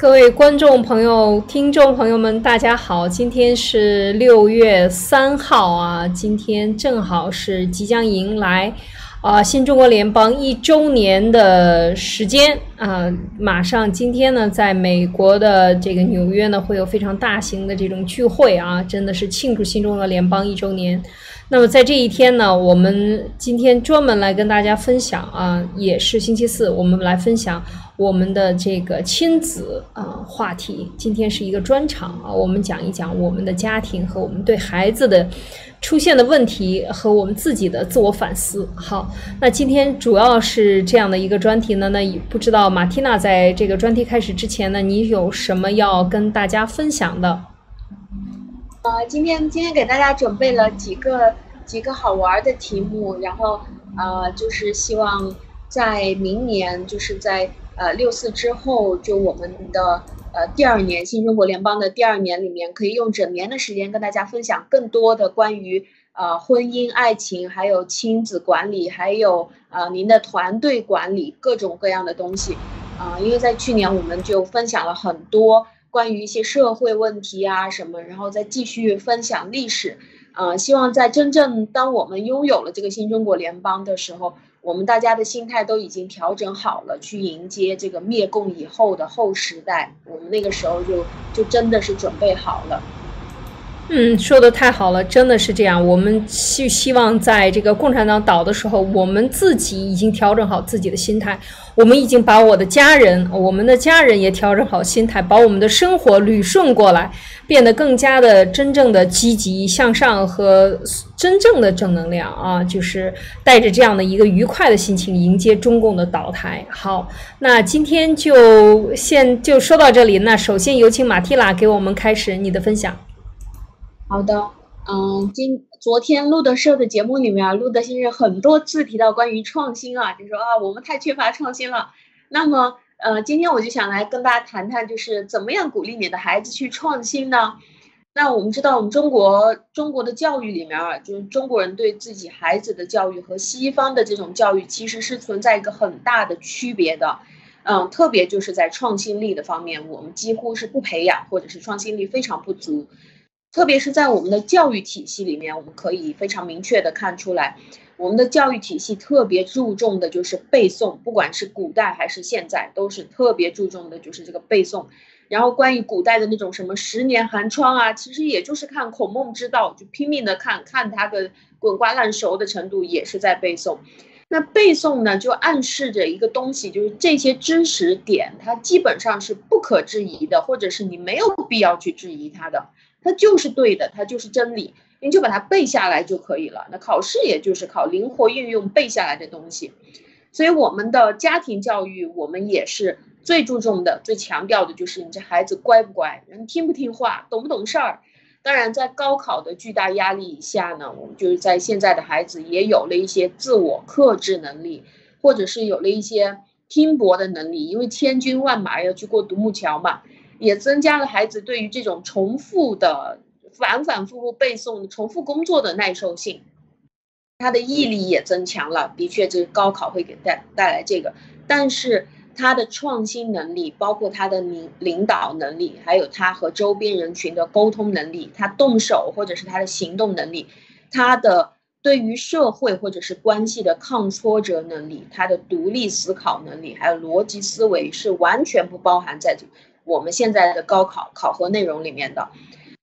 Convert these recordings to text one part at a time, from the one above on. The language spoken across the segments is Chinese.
各位观众朋友、听众朋友们，大家好！今天是六月三号啊，今天正好是即将迎来啊新中国联邦一周年的时间啊，马上今天呢，在美国的这个纽约呢，会有非常大型的这种聚会啊，真的是庆祝新中国联邦一周年。那么在这一天呢，我们今天专门来跟大家分享啊，也是星期四，我们来分享我们的这个亲子啊话题。今天是一个专场啊，我们讲一讲我们的家庭和我们对孩子的出现的问题和我们自己的自我反思。好，那今天主要是这样的一个专题呢，那不知道马蒂娜在这个专题开始之前呢，你有什么要跟大家分享的？呃，今天今天给大家准备了几个几个好玩的题目，然后呃，就是希望在明年，就是在呃六四之后，就我们的呃第二年新中国联邦的第二年里面，可以用整年的时间跟大家分享更多的关于呃婚姻、爱情，还有亲子管理，还有呃您的团队管理各种各样的东西啊，因为在去年我们就分享了很多。关于一些社会问题啊什么，然后再继续分享历史，呃，希望在真正当我们拥有了这个新中国联邦的时候，我们大家的心态都已经调整好了，去迎接这个灭共以后的后时代。我们那个时候就就真的是准备好了。嗯，说的太好了，真的是这样。我们希希望在这个共产党倒的时候，我们自己已经调整好自己的心态。我们已经把我的家人，我们的家人也调整好心态，把我们的生活捋顺过来，变得更加的真正的积极向上和真正的正能量啊！就是带着这样的一个愉快的心情迎接中共的倒台。好，那今天就先就说到这里。那首先有请马蒂拉给我们开始你的分享。好的，嗯，今。昨天录的社的节目里面啊，录的先生很多次提到关于创新啊，就说啊我们太缺乏创新了。那么呃，今天我就想来跟大家谈谈，就是怎么样鼓励你的孩子去创新呢？那我们知道，我们中国中国的教育里面啊，就是中国人对自己孩子的教育和西方的这种教育其实是存在一个很大的区别的。嗯，特别就是在创新力的方面，我们几乎是不培养，或者是创新力非常不足。特别是在我们的教育体系里面，我们可以非常明确的看出来，我们的教育体系特别注重的就是背诵，不管是古代还是现在，都是特别注重的就是这个背诵。然后关于古代的那种什么十年寒窗啊，其实也就是看孔孟之道，就拼命的看看他的滚瓜烂熟的程度，也是在背诵。那背诵呢，就暗示着一个东西，就是这些知识点，它基本上是不可质疑的，或者是你没有必要去质疑它的。它就是对的，它就是真理，你就把它背下来就可以了。那考试也就是考灵活运用背下来的东西，所以我们的家庭教育，我们也是最注重的、最强调的，就是你这孩子乖不乖，人听不听话，懂不懂事儿。当然，在高考的巨大压力以下呢，我们就是在现在的孩子也有了一些自我克制能力，或者是有了一些拼搏的能力，因为千军万马要去过独木桥嘛。也增加了孩子对于这种重复的、反反复复背诵、重复工作的耐受性，他的毅力也增强了。的确，这高考会给带带来这个，但是他的创新能力，包括他的领领导能力，还有他和周边人群的沟通能力，他动手或者是他的行动能力，他的对于社会或者是关系的抗挫折能力，他的独立思考能力，还有逻辑思维，是完全不包含在这。我们现在的高考考核内容里面的，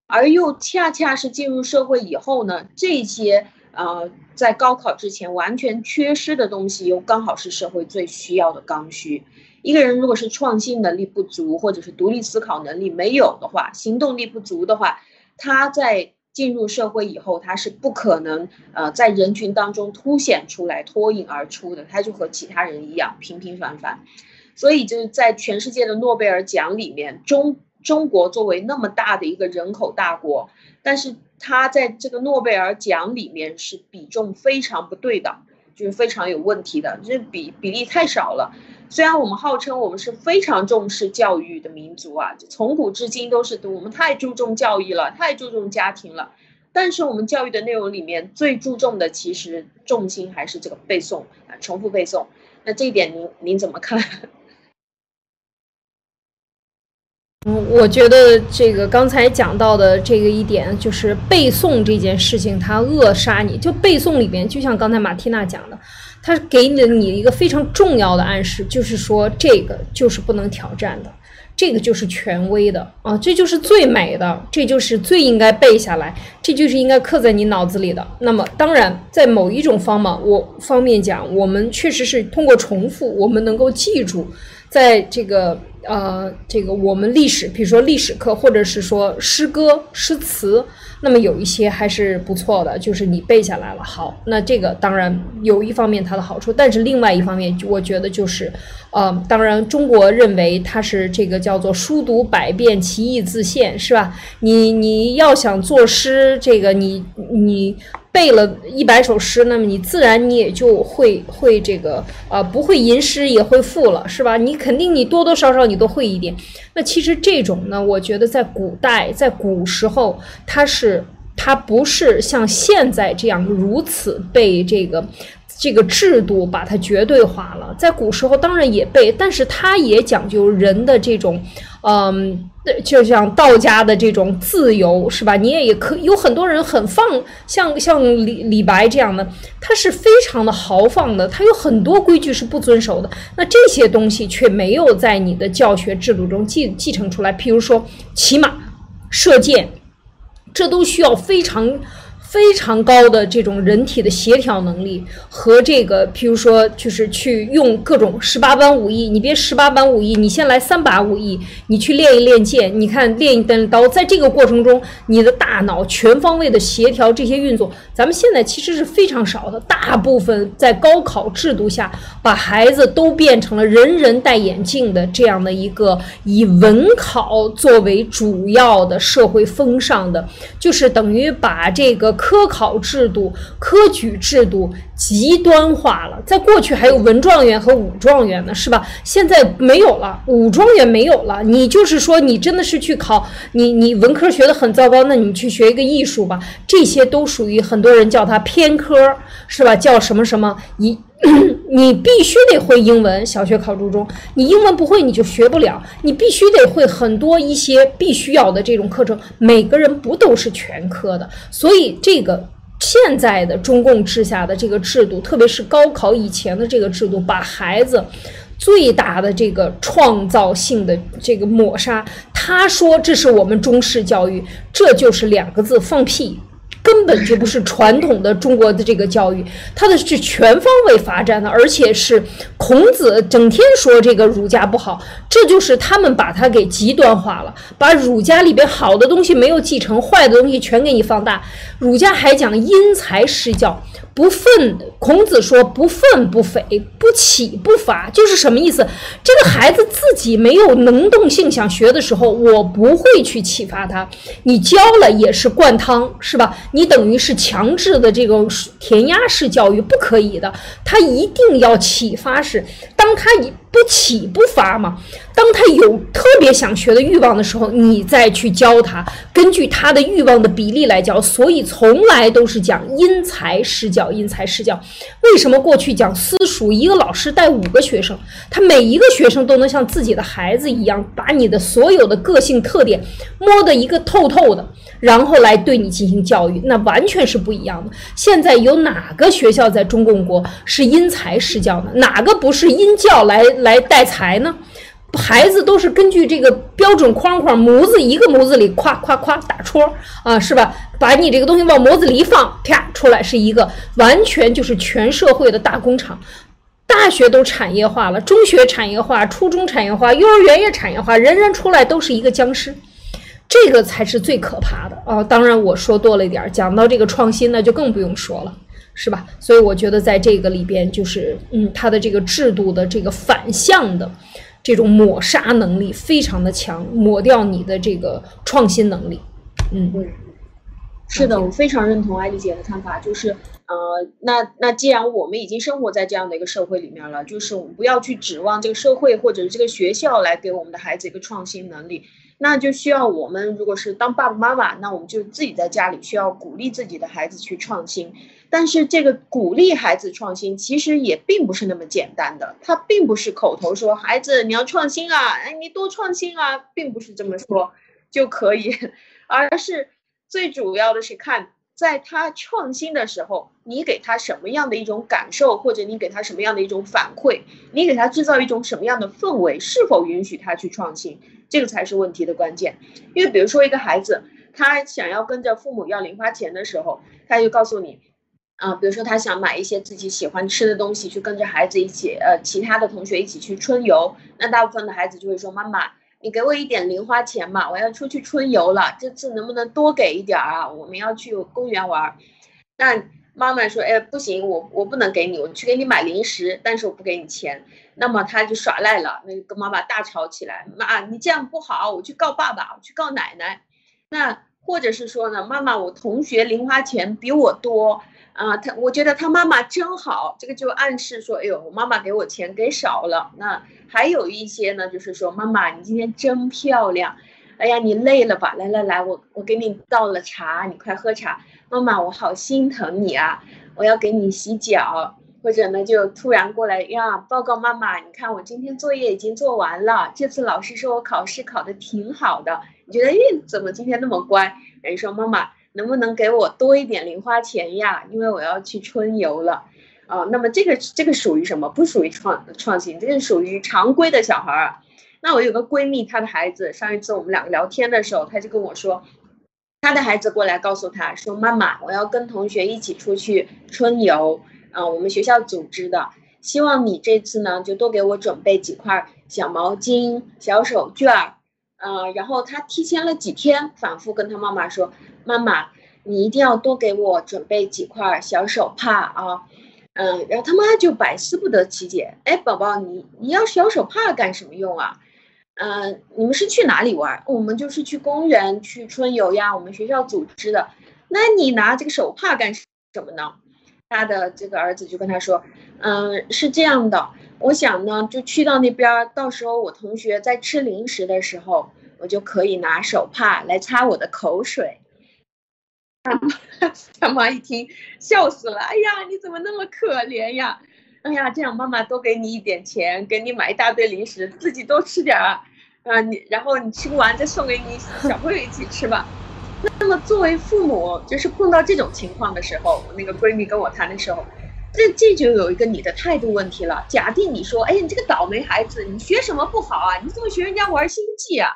而又恰恰是进入社会以后呢，这些呃在高考之前完全缺失的东西，又刚好是社会最需要的刚需。一个人如果是创新能力不足，或者是独立思考能力没有的话，行动力不足的话，他在进入社会以后，他是不可能呃在人群当中凸显出来、脱颖而出的，他就和其他人一样平平凡凡。所以就是在全世界的诺贝尔奖里面，中中国作为那么大的一个人口大国，但是它在这个诺贝尔奖里面是比重非常不对的，就是非常有问题的，这比比例太少了。虽然我们号称我们是非常重视教育的民族啊，从古至今都是我们太注重教育了，太注重家庭了，但是我们教育的内容里面最注重的其实重心还是这个背诵啊，重复背诵。那这一点您您怎么看？我觉得这个刚才讲到的这个一点，就是背诵这件事情，它扼杀你。就背诵里边，就像刚才马蒂娜讲的，它给了你一个非常重要的暗示，就是说这个就是不能挑战的，这个就是权威的啊，这就是最美的，这就是最应该背下来，这就是应该刻在你脑子里的。那么，当然，在某一种方嘛，我方面讲，我们确实是通过重复，我们能够记住，在这个。呃，这个我们历史，比如说历史课，或者是说诗歌、诗词，那么有一些还是不错的，就是你背下来了。好，那这个当然有一方面它的好处，但是另外一方面，我觉得就是，呃，当然中国认为它是这个叫做书读百遍，其义自现，是吧？你你要想作诗，这个你你。背了一百首诗，那么你自然你也就会会这个呃不会吟诗也会赋了，是吧？你肯定你多多少少你都会一点。那其实这种呢，我觉得在古代在古时候，它是它不是像现在这样如此被这个。这个制度把它绝对化了，在古时候当然也被，但是它也讲究人的这种，嗯，就像道家的这种自由，是吧？你也也可有很多人很放，像 像李李白这样的，他是非常的豪放的，他有很多规矩是不遵守的。那这些东西却没有在你的教学制度中继继承出来，譬如说骑马、射箭，这都需要非常。非常高的这种人体的协调能力和这个，譬如说，就是去用各种十八般武艺。你别十八般武艺，你先来三把武艺，你去练一练剑。你看练一练刀，在这个过程中，你的大脑全方位的协调这些运作，咱们现在其实是非常少的。大部分在高考制度下，把孩子都变成了人人戴眼镜的这样的一个以文考作为主要的社会风尚的，就是等于把这个。科考制度、科举制度极端化了。在过去还有文状元和武状元呢，是吧？现在没有了，武状元没有了。你就是说，你真的是去考，你你文科学的很糟糕，那你去学一个艺术吧。这些都属于很多人叫它偏科，是吧？叫什么什么一。你必须得会英文，小学考初中，你英文不会你就学不了。你必须得会很多一些必须要的这种课程，每个人不都是全科的。所以这个现在的中共治下的这个制度，特别是高考以前的这个制度，把孩子最大的这个创造性的这个抹杀。他说这是我们中式教育，这就是两个字：放屁。根本就不是传统的中国的这个教育，它的是全方位发展的，而且是孔子整天说这个儒家不好，这就是他们把它给极端化了，把儒家里边好的东西没有继承，坏的东西全给你放大。儒家还讲因材施教。不愤，孔子说不愤不悱，不启不伐，就是什么意思？这个孩子自己没有能动性想学的时候，我不会去启发他。你教了也是灌汤，是吧？你等于是强制的这种填鸭式教育，不可以的。他一定要启发式，当他一。不启不发嘛？当他有特别想学的欲望的时候，你再去教他，根据他的欲望的比例来教。所以从来都是讲因材施教，因材施教。为什么过去讲私塾，一个老师带五个学生，他每一个学生都能像自己的孩子一样，把你的所有的个性特点摸得一个透透的，然后来对你进行教育，那完全是不一样的。现在有哪个学校在中共国是因材施教呢？哪个不是因教来？来带财呢？孩子都是根据这个标准框框模子，一个模子里夸夸夸打戳啊，是吧？把你这个东西往模子里一放，啪出来是一个完全就是全社会的大工厂。大学都产业化了，中学产业化，初中产业化，幼儿园也产业化，人人出来都是一个僵尸，这个才是最可怕的啊！当然我说多了一点，讲到这个创新那就更不用说了。是吧？所以我觉得在这个里边，就是嗯，它的这个制度的这个反向的这种抹杀能力非常的强，抹掉你的这个创新能力。嗯，是的，我非常认同艾丽姐的看法，就是呃，那那既然我们已经生活在这样的一个社会里面了，就是我们不要去指望这个社会或者是这个学校来给我们的孩子一个创新能力，那就需要我们如果是当爸爸妈妈，那我们就自己在家里需要鼓励自己的孩子去创新。但是这个鼓励孩子创新，其实也并不是那么简单的，他并不是口头说孩子你要创新啊，哎你多创新啊，并不是这么说就可以，而是最主要的是看。在他创新的时候，你给他什么样的一种感受，或者你给他什么样的一种反馈，你给他制造一种什么样的氛围，是否允许他去创新，这个才是问题的关键。因为比如说一个孩子，他想要跟着父母要零花钱的时候，他就告诉你，啊，比如说他想买一些自己喜欢吃的东西，去跟着孩子一起，呃，其他的同学一起去春游，那大部分的孩子就会说，妈妈。你给我一点零花钱嘛，我要出去春游了，这次能不能多给一点啊？我们要去公园玩。那妈妈说，哎，不行，我我不能给你，我去给你买零食，但是我不给你钱。那么他就耍赖了，那跟妈妈大吵起来。妈，你这样不好，我去告爸爸，我去告奶奶。那或者是说呢，妈妈，我同学零花钱比我多。啊，他我觉得他妈妈真好，这个就暗示说，哎呦，我妈妈给我钱给少了。那还有一些呢，就是说，妈妈你今天真漂亮，哎呀，你累了吧？来来来，我我给你倒了茶，你快喝茶。妈妈，我好心疼你啊，我要给你洗脚。或者呢，就突然过来呀，报告妈妈，你看我今天作业已经做完了，这次老师说我考试考得挺好的。你觉得，哎，怎么今天那么乖？人说妈妈。能不能给我多一点零花钱呀？因为我要去春游了，啊，那么这个这个属于什么？不属于创创新，这个属于常规的小孩儿。那我有个闺蜜，她的孩子上一次我们两个聊天的时候，她就跟我说，她的孩子过来告诉她说：“妈妈，我要跟同学一起出去春游，啊，我们学校组织的，希望你这次呢就多给我准备几块小毛巾、小手绢儿呃。”，然后他提前了几天，反复跟他妈妈说：“妈妈，你一定要多给我准备几块小手帕啊。”嗯，然后他妈就百思不得其解：“哎，宝宝，你你要小手帕干什么用啊？嗯，你们是去哪里玩？我们就是去公园去春游呀，我们学校组织的。那你拿这个手帕干什么呢？”他的这个儿子就跟他说：“嗯，是这样的。”我想呢，就去到那边，到时候我同学在吃零食的时候，我就可以拿手帕来擦我的口水。他妈他妈一听，笑死了。哎呀，你怎么那么可怜呀？哎呀，这样妈妈多给你一点钱，给你买一大堆零食，自己多吃点儿。啊，你然后你吃不完再送给你小朋友一起吃吧。那么作为父母，就是碰到这种情况的时候，我那个闺蜜跟我谈的时候。这这就有一个你的态度问题了。假定你说，哎，你这个倒霉孩子，你学什么不好啊？你怎么学人家玩星际啊？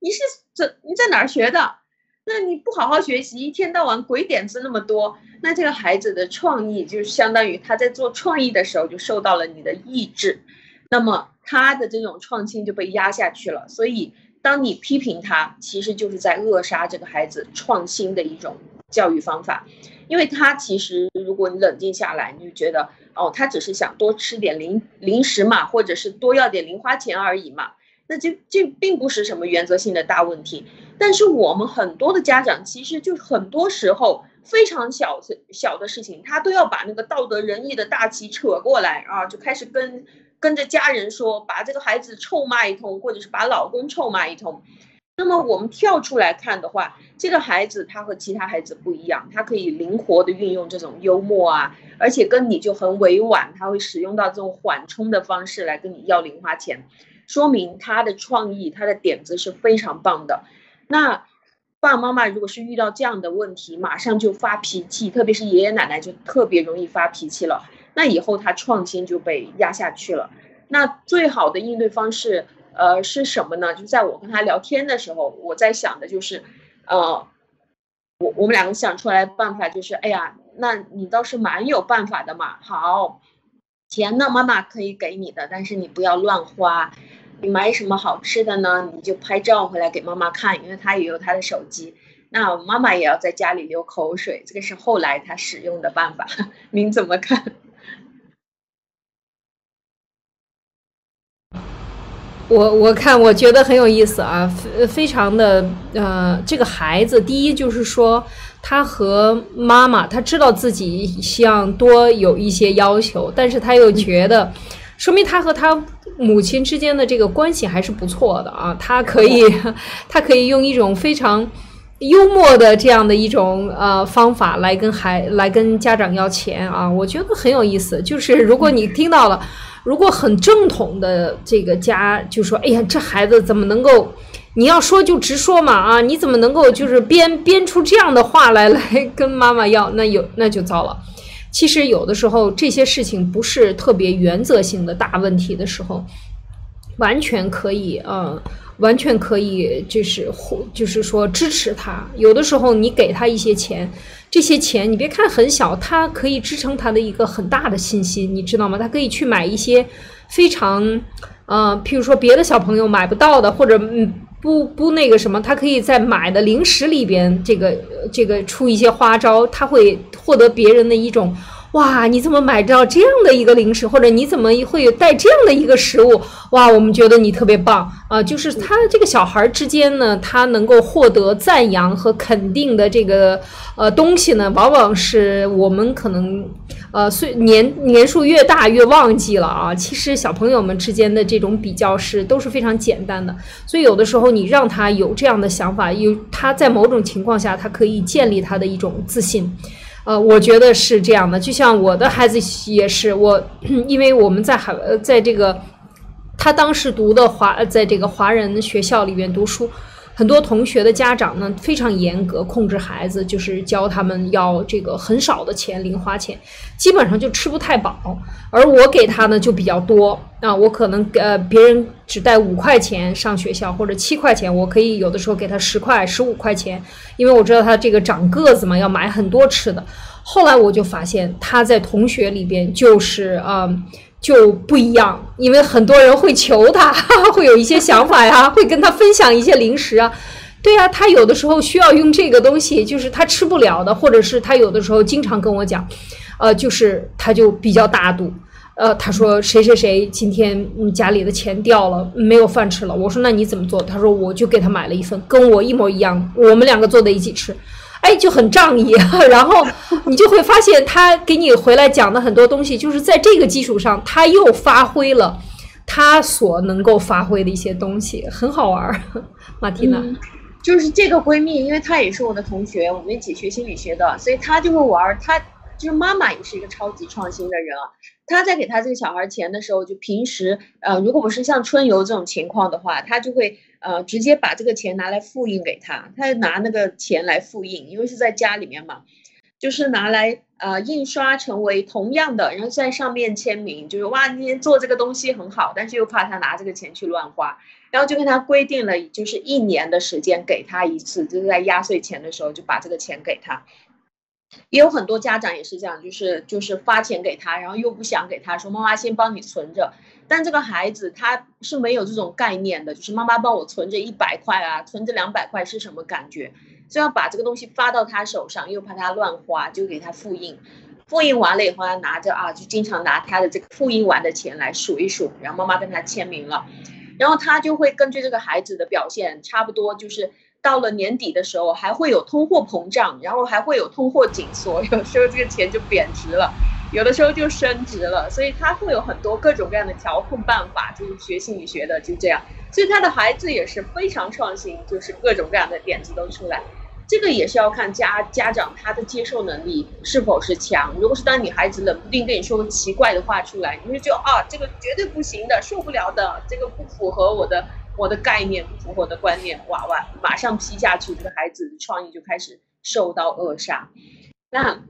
你是怎你在哪儿学的？那你不好好学习，一天到晚鬼点子那么多，那这个孩子的创意就相当于他在做创意的时候就受到了你的抑制，那么他的这种创新就被压下去了。所以，当你批评他，其实就是在扼杀这个孩子创新的一种教育方法。因为他其实，如果你冷静下来，你就觉得，哦，他只是想多吃点零零食嘛，或者是多要点零花钱而已嘛，那就这并不是什么原则性的大问题。但是我们很多的家长，其实就很多时候非常小小的事情，他都要把那个道德仁义的大旗扯过来啊，就开始跟跟着家人说，把这个孩子臭骂一通，或者是把老公臭骂一通。那么我们跳出来看的话，这个孩子他和其他孩子不一样，他可以灵活的运用这种幽默啊，而且跟你就很委婉，他会使用到这种缓冲的方式来跟你要零花钱，说明他的创意，他的点子是非常棒的。那爸爸妈妈如果是遇到这样的问题，马上就发脾气，特别是爷爷奶奶就特别容易发脾气了，那以后他创新就被压下去了。那最好的应对方式。呃，是什么呢？就在我跟他聊天的时候，我在想的就是，呃，我我们两个想出来办法就是，哎呀，那你倒是蛮有办法的嘛。好，钱呢，妈妈可以给你的，但是你不要乱花。你买什么好吃的呢？你就拍照回来给妈妈看，因为她也有她的手机。那妈妈也要在家里流口水，这个是后来他使用的办法。您怎么看？我我看我觉得很有意思啊，非非常的呃，这个孩子第一就是说他和妈妈，他知道自己希望多有一些要求，但是他又觉得，说明他和他母亲之间的这个关系还是不错的啊。他可以，他可以用一种非常幽默的这样的一种呃方法来跟孩来跟家长要钱啊。我觉得很有意思。就是如果你听到了，如果很正统的这个家就说，哎呀，这孩子怎么能够？你要说就直说嘛啊！你怎么能够就是编 编出这样的话来来跟妈妈要？那有 那就糟了。其实有的时候这些事情不是特别原则性的大问题的时候，完全可以呃，完全可以就是就是说支持他。有的时候你给他一些钱，这些钱你别看很小，它可以支撑他的一个很大的信心，你知道吗？他可以去买一些非常呃，譬如说别的小朋友买不到的，或者嗯。不不那个什么，他可以在买的零食里边，这个这个出一些花招，他会获得别人的一种。哇，你怎么买到这样的一个零食，或者你怎么会有带这样的一个食物？哇，我们觉得你特别棒啊！就是他这个小孩之间呢，他能够获得赞扬和肯定的这个呃东西呢，往往是我们可能呃岁年年数越大越忘记了啊。其实小朋友们之间的这种比较是都是非常简单的，所以有的时候你让他有这样的想法，有他在某种情况下，他可以建立他的一种自信。呃，我觉得是这样的，就像我的孩子也是我，因为我们在海，在这个他当时读的华，在这个华人学校里面读书。很多同学的家长呢非常严格控制孩子，就是教他们要这个很少的钱零花钱，基本上就吃不太饱。而我给他呢就比较多啊，我可能呃别人只带五块钱上学校或者七块钱，我可以有的时候给他十块十五块钱，因为我知道他这个长个子嘛，要买很多吃的。后来我就发现他在同学里边就是嗯。就不一样，因为很多人会求他，会有一些想法呀，会跟他分享一些零食啊。对呀，他有的时候需要用这个东西，就是他吃不了的，或者是他有的时候经常跟我讲，呃，就是他就比较大度，呃，他说谁谁谁今天家里的钱掉了，没有饭吃了。我说那你怎么做？他说我就给他买了一份，跟我一模一样，我们两个坐在一起吃。哎，就很仗义，然后你就会发现他给你回来讲的很多东西，就是在这个基础上，他又发挥了他所能够发挥的一些东西，很好玩儿。马蒂娜，就是这个闺蜜，因为她也是我的同学，我们一起学心理学的，所以她就会玩。她就是妈妈，也是一个超级创新的人啊。她在给她这个小孩钱的时候，就平时呃，如果不是像春游这种情况的话，她就会。呃，直接把这个钱拿来复印给他，他拿那个钱来复印，因为是在家里面嘛，就是拿来呃印刷成为同样的，然后在上面签名，就是哇，今天做这个东西很好，但是又怕他拿这个钱去乱花，然后就跟他规定了，就是一年的时间给他一次，就是在压岁钱的时候就把这个钱给他。也有很多家长也是这样，就是就是发钱给他，然后又不想给他说妈妈先帮你存着。但这个孩子他是没有这种概念的，就是妈妈帮我存着一百块啊，存着两百块是什么感觉？就要把这个东西发到他手上，又怕他乱花，就给他复印。复印完了以后，他拿着啊，就经常拿他的这个复印完的钱来数一数，然后妈妈跟他签名了，然后他就会根据这个孩子的表现，差不多就是到了年底的时候，还会有通货膨胀，然后还会有通货紧缩，有时候这个钱就贬值了。有的时候就升值了，所以他会有很多各种各样的调控办法，就是学心理学的就这样。所以他的孩子也是非常创新，就是各种各样的点子都出来。这个也是要看家家长他的接受能力是否是强。如果是当你孩子冷不丁跟你说个奇怪的话出来，你就觉得啊，这个绝对不行的，受不了的，这个不符合我的我的概念，不符合我的观念，哇哇，马上批下去，这个孩子的创意就开始受到扼杀。那。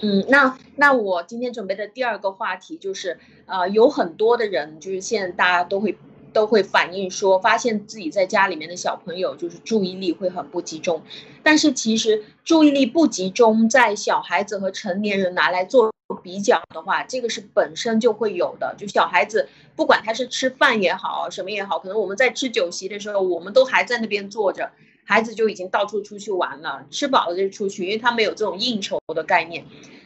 嗯，那那我今天准备的第二个话题就是，呃，有很多的人就是现在大家都会都会反映说，发现自己在家里面的小朋友就是注意力会很不集中，但是其实注意力不集中在小孩子和成年人拿来做比较的话，这个是本身就会有的。就小孩子不管他是吃饭也好，什么也好，可能我们在吃酒席的时候，我们都还在那边坐着。孩子就已经到处出去玩了，吃饱了就出去，因为他没有这种应酬的概念。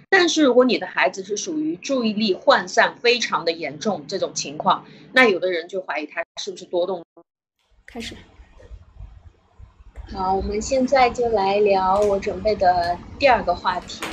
但是如果你的孩子是属于注意力涣散非常的严重这种情况，那有的人就怀疑他是不是多动。开始。好，我们现在就来聊我准备的第二个话题。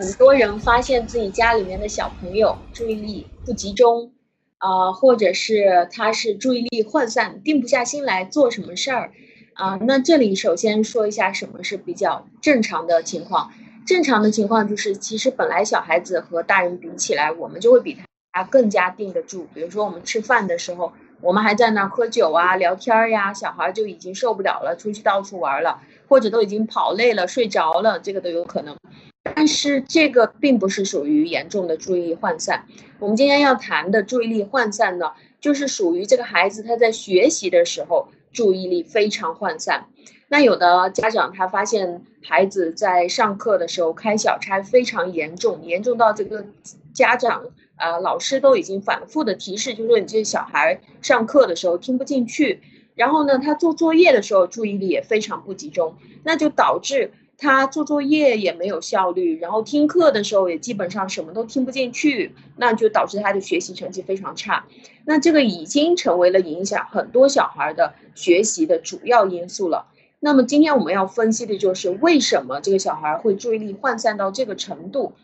很多人发现自己家里面的小朋友注意力不集中，啊，或者是他是注意力涣散，定不下心来做什么事儿，啊，那这里首先说一下什么是比较正常的情况。正常的情况就是，其实本来小孩子和大人比起来，我们就会比他更加定得住。比如说我们吃饭的时候。我们还在那儿喝酒啊、聊天呀，小孩就已经受不了了，出去到处玩了，或者都已经跑累了、睡着了，这个都有可能。但是这个并不是属于严重的注意力涣散。我们今天要谈的注意力涣散呢，就是属于这个孩子他在学习的时候注意力非常涣散。那有的家长他发现孩子在上课的时候开小差非常严重，严重到这个家长。啊，老师都已经反复的提示，就是说你这小孩上课的时候听不进去，然后呢，他做作业的时候注意力也非常不集中，那就导致他做作业也没有效率，然后听课的时候也基本上什么都听不进去，那就导致他的学习成绩非常差。那这个已经成为了影响很多小孩的学习的主要因素了。那么今天我们要分析的就是为什么这个小孩会注意力涣散到这个程度。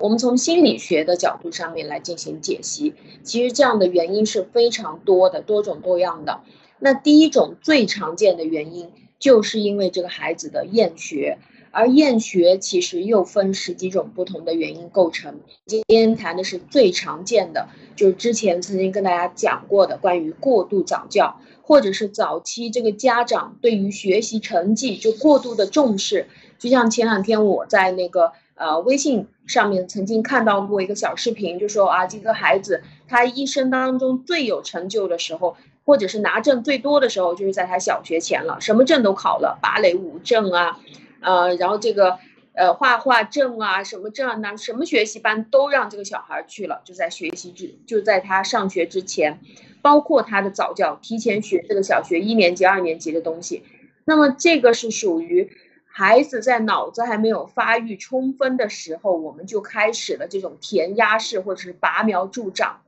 我们从心理学的角度上面来进行解析，其实这样的原因是非常多的，多种多样的。那第一种最常见的原因，就是因为这个孩子的厌学，而厌学其实又分十几种不同的原因构成。今天谈的是最常见的，就是之前曾经跟大家讲过的关于过度早教，或者是早期这个家长对于学习成绩就过度的重视。就像前两天我在那个。呃，微信上面曾经看到过一个小视频，就说啊，这个孩子他一生当中最有成就的时候，或者是拿证最多的时候，就是在他小学前了，什么证都考了，芭蕾舞证啊，呃，然后这个呃画画证啊，什么证啊，什么学习班都让这个小孩去了，就在学习之就在他上学之前，包括他的早教，提前学这个小学一年级、二年级的东西，那么这个是属于。孩子在脑子还没有发育充分的时候，我们就开始了这种填鸭式或者是拔苗助长，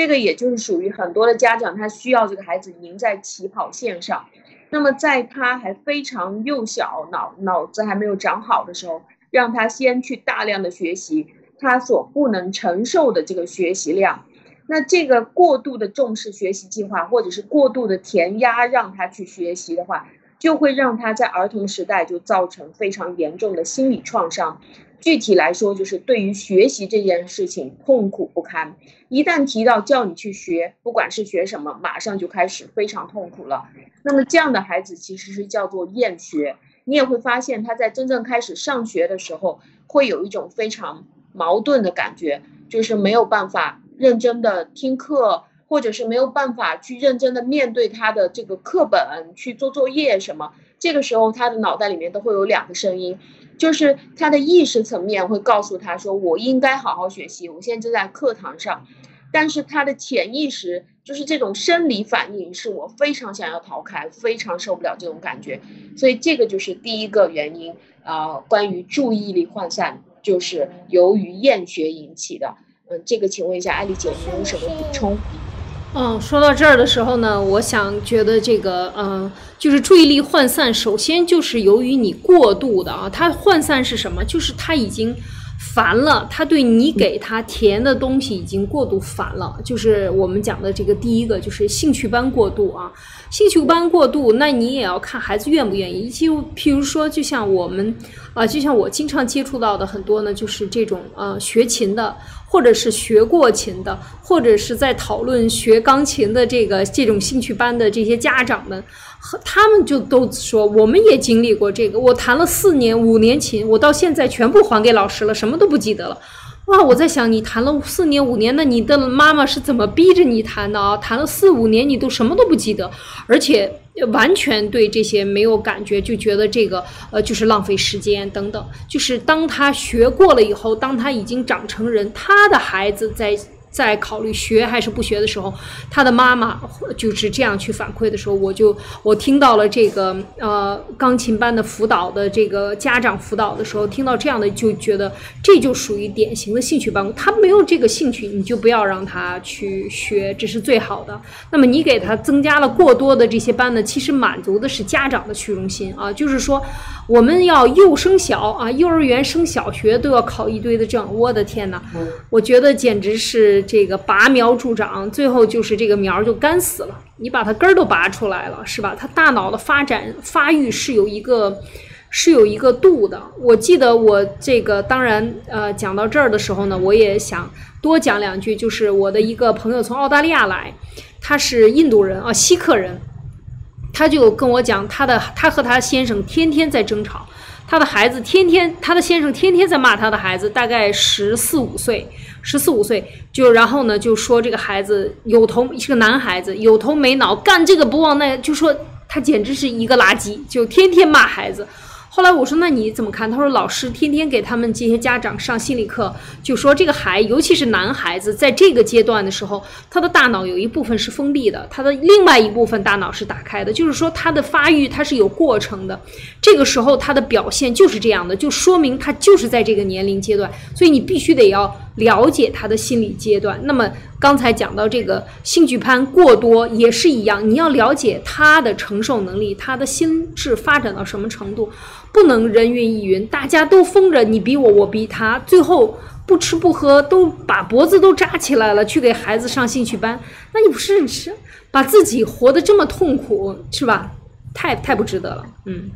这个也就是属于很多的家长他需要这个孩子赢在起跑线上。那么在他还非常幼小，脑脑子还没有长好的时候，让他先去大量的学习他所不能承受的这个学习量。那这个过度的重视学习计划，或者是过度的填鸭让他去学习的话。就会让他在儿童时代就造成非常严重的心理创伤。具体来说，就是对于学习这件事情痛苦不堪。一旦提到叫你去学，不管是学什么，马上就开始非常痛苦了。那么这样的孩子其实是叫做厌学。你也会发现他在真正开始上学的时候，会有一种非常矛盾的感觉，就是没有办法认真的听课。或者是没有办法去认真的面对他的这个课本去做作业什么，这个时候他的脑袋里面都会有两个声音，就是他的意识层面会告诉他说我应该好好学习，我现在正在课堂上，但是他的潜意识就是这种生理反应是我非常想要逃开，非常受不了这种感觉，所以这个就是第一个原因啊，关于注意力涣散就是由于厌学引起的，嗯，这个请问一下艾丽姐，你有什么补充？嗯，说到这儿的时候呢，我想觉得这个，嗯，就是注意力涣散，首先就是由于你过度的啊，它涣散是什么？就是他已经烦了，他对你给他填的东西已经过度烦了，就是我们讲的这个第一个，就是兴趣班过度啊。兴趣班过度，那你也要看孩子愿不愿意。就譬如说，就像我们，啊，就像我经常接触到的很多呢，就是这种呃学琴的，或者是学过琴的，或者是在讨论学钢琴的这个这种兴趣班的这些家长们，他们就都说，我们也经历过这个。我弹了四年、五年琴，我到现在全部还给老师了，什么都不记得了。哇，我在想，你弹了四年五年，那你的妈妈是怎么逼着你弹的啊？弹了四五年，你都什么都不记得，而且完全对这些没有感觉，就觉得这个呃就是浪费时间等等。就是当他学过了以后，当他已经长成人，他的孩子在在考虑学还是不学的时候，他的妈妈就是这样去反馈的时候，我就我听到了这个呃钢琴班的辅导的这个家长辅导的时候，听到这样的就觉得这就属于典型的兴趣班。他没有这个兴趣，你就不要让他去学，这是最好的。那么你给他增加了过多的这些班呢，其实满足的是家长的虚荣心啊，就是说我们要幼升小啊，幼儿园升小学都要考一堆的证，我的天哪，我觉得简直是。这个拔苗助长，最后就是这个苗就干死了。你把它根儿都拔出来了，是吧？它大脑的发展发育是有一个是有一个度的。我记得我这个当然呃讲到这儿的时候呢，我也想多讲两句。就是我的一个朋友从澳大利亚来，他是印度人啊，锡克人，他就跟我讲他的他和他先生天天在争吵，他的孩子天天他的先生天天在骂他的孩子，大概十四五岁。十四五岁就，然后呢，就说这个孩子有头是个男孩子，有头没脑，干这个不忘那，就说他简直是一个垃圾，就天天骂孩子。后来我说那你怎么看？他说老师天天给他们这些家长上心理课，就说这个孩，尤其是男孩子，在这个阶段的时候，他的大脑有一部分是封闭的，他的另外一部分大脑是打开的，就是说他的发育他是有过程的。这个时候他的表现就是这样的，就说明他就是在这个年龄阶段，所以你必须得要了解他的心理阶段。那么刚才讲到这个兴趣攀过多也是一样，你要了解他的承受能力，他的心智发展到什么程度。不能人云亦云，大家都疯着，你逼我，我逼他，最后不吃不喝，都把脖子都扎起来了，去给孩子上兴趣班，那你不是是把自己活得这么痛苦，是吧？太太不值得了，嗯，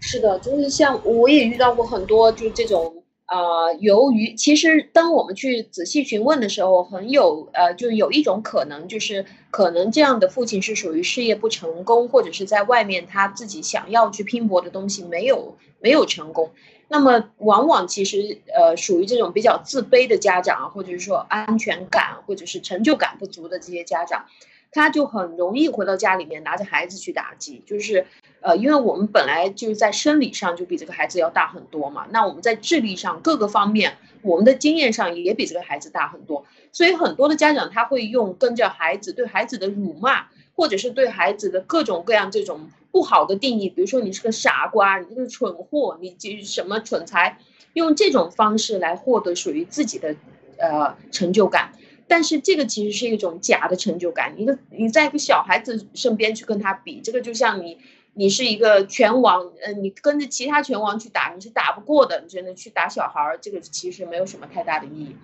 是的，就是像我也遇到过很多，就这种。呃，由于其实当我们去仔细询问的时候，很有呃，就有一种可能，就是可能这样的父亲是属于事业不成功，或者是在外面他自己想要去拼搏的东西没有没有成功。那么往往其实呃，属于这种比较自卑的家长，或者是说安全感或者是成就感不足的这些家长，他就很容易回到家里面拿着孩子去打击，就是。呃，因为我们本来就是在生理上就比这个孩子要大很多嘛，那我们在智力上各个方面，我们的经验上也比这个孩子大很多，所以很多的家长他会用跟着孩子对孩子的辱骂，或者是对孩子的各种各样这种不好的定义，比如说你是个傻瓜，你这个蠢货，你这什么蠢材，用这种方式来获得属于自己的呃成就感，但是这个其实是一种假的成就感，一个你在一个小孩子身边去跟他比，这个就像你。你是一个拳王，嗯，你跟着其他拳王去打，你是打不过的。你真的去打小孩儿，这个其实没有什么太大的意义。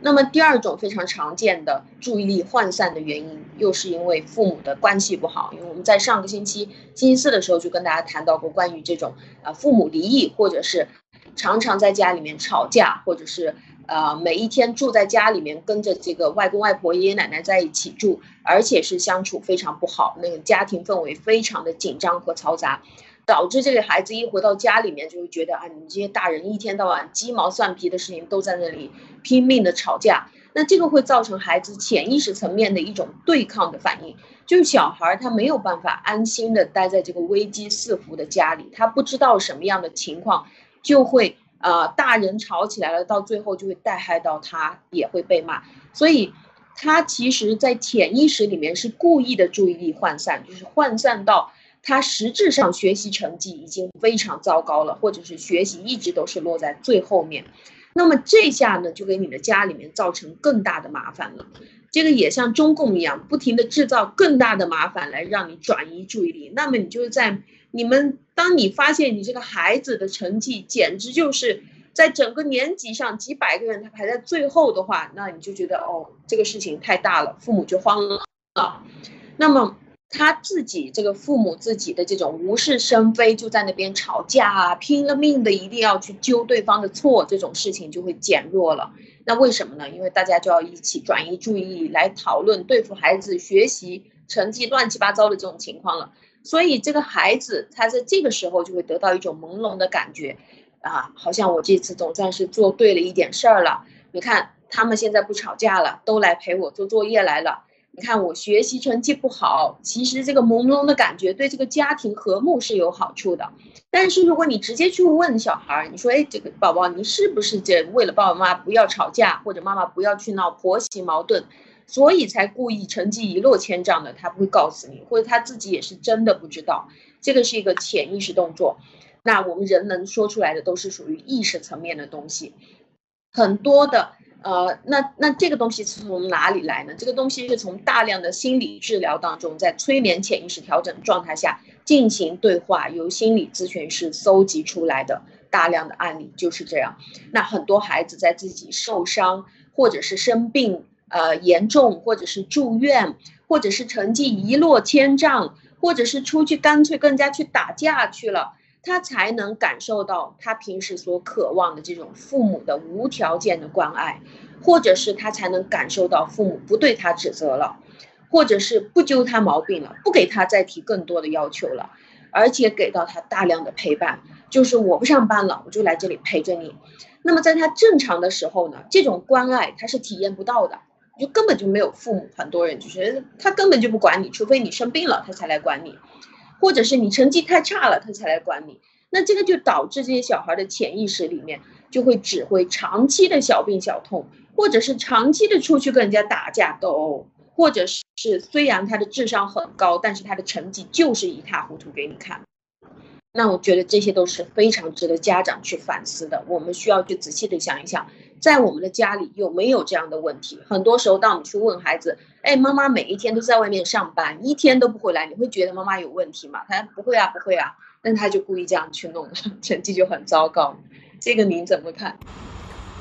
那么第二种非常常见的注意力涣散的原因，又是因为父母的关系不好。因为我们在上个星期星期四的时候就跟大家谈到过关于这种啊父母离异，或者是常常在家里面吵架，或者是。呃，每一天住在家里面，跟着这个外公外婆、爷爷奶奶在一起住，而且是相处非常不好，那个家庭氛围非常的紧张和嘈杂，导致这个孩子一回到家里面就会觉得啊，你这些大人一天到晚鸡毛蒜皮的事情都在那里拼命的吵架，那这个会造成孩子潜意识层面的一种对抗的反应，就是小孩他没有办法安心的待在这个危机四伏的家里，他不知道什么样的情况就会。呃，大人吵起来了，到最后就会带害到他，也会被骂。所以，他其实，在潜意识里面是故意的注意力涣散，就是涣散到他实质上学习成绩已经非常糟糕了，或者是学习一直都是落在最后面。那么这下呢，就给你的家里面造成更大的麻烦了。这个也像中共一样，不停的制造更大的麻烦来让你转移注意力。那么你就是在。你们，当你发现你这个孩子的成绩简直就是在整个年级上几百个人他排在最后的话，那你就觉得哦，这个事情太大了，父母就慌了。那么他自己这个父母自己的这种无事生非，就在那边吵架啊，拼了命的一定要去揪对方的错，这种事情就会减弱了。那为什么呢？因为大家就要一起转移注意力来讨论对付孩子学习成绩乱七八糟的这种情况了。所以这个孩子他在这个时候就会得到一种朦胧的感觉，啊，好像我这次总算是做对了一点事儿了。你看他们现在不吵架了，都来陪我做作业来了。你看我学习成绩不好，其实这个朦胧的感觉对这个家庭和睦是有好处的。但是如果你直接去问小孩儿，你说，哎，这个宝宝，你是不是这为了爸爸妈妈不要吵架，或者妈妈不要去闹婆媳矛盾，所以才故意成绩一落千丈的？他不会告诉你，或者他自己也是真的不知道。这个是一个潜意识动作。那我们人能说出来的都是属于意识层面的东西，很多的。呃，那那这个东西是从哪里来呢？这个东西是从大量的心理治疗当中，在催眠潜意识调整状态下进行对话，由心理咨询师搜集出来的大量的案例就是这样。那很多孩子在自己受伤，或者是生病，呃，严重，或者是住院，或者是成绩一落千丈，或者是出去干脆更加去打架去了。他才能感受到他平时所渴望的这种父母的无条件的关爱，或者是他才能感受到父母不对他指责了，或者是不揪他毛病了，不给他再提更多的要求了，而且给到他大量的陪伴，就是我不上班了，我就来这里陪着你。那么在他正常的时候呢，这种关爱他是体验不到的，就根本就没有父母。很多人就是他根本就不管你，除非你生病了，他才来管你。或者是你成绩太差了，他才来管你，那这个就导致这些小孩的潜意识里面就会指挥长期的小病小痛，或者是长期的出去跟人家打架斗殴，或者是虽然他的智商很高，但是他的成绩就是一塌糊涂给你看。那我觉得这些都是非常值得家长去反思的。我们需要去仔细的想一想，在我们的家里有没有这样的问题？很多时候，当我们去问孩子：“哎，妈妈每一天都在外面上班，一天都不回来，你会觉得妈妈有问题吗？”他不会啊，不会啊。但他就故意这样去弄，成绩就很糟糕。这个您怎么看？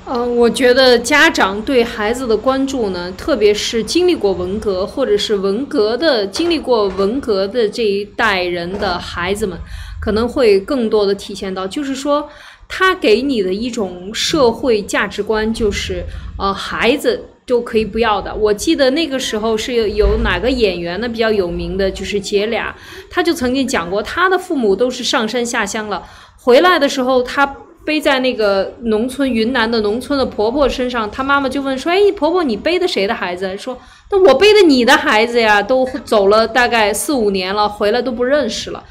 嗯，我觉得家长对孩子的关注呢，特别是经历过文革或者是文革的、经历过文革的这一代人的孩子们。可能会更多的体现到，就是说，他给你的一种社会价值观，就是呃，孩子都可以不要的。我记得那个时候是有有哪个演员呢比较有名的，就是姐俩，他就曾经讲过，他的父母都是上山下乡了，回来的时候，他背在那个农村云南的农村的婆婆身上，他妈妈就问说：“哎，婆婆，你背的谁的孩子？”说：“那我背的你的孩子呀，都走了大概四五年了，回来都不认识了。”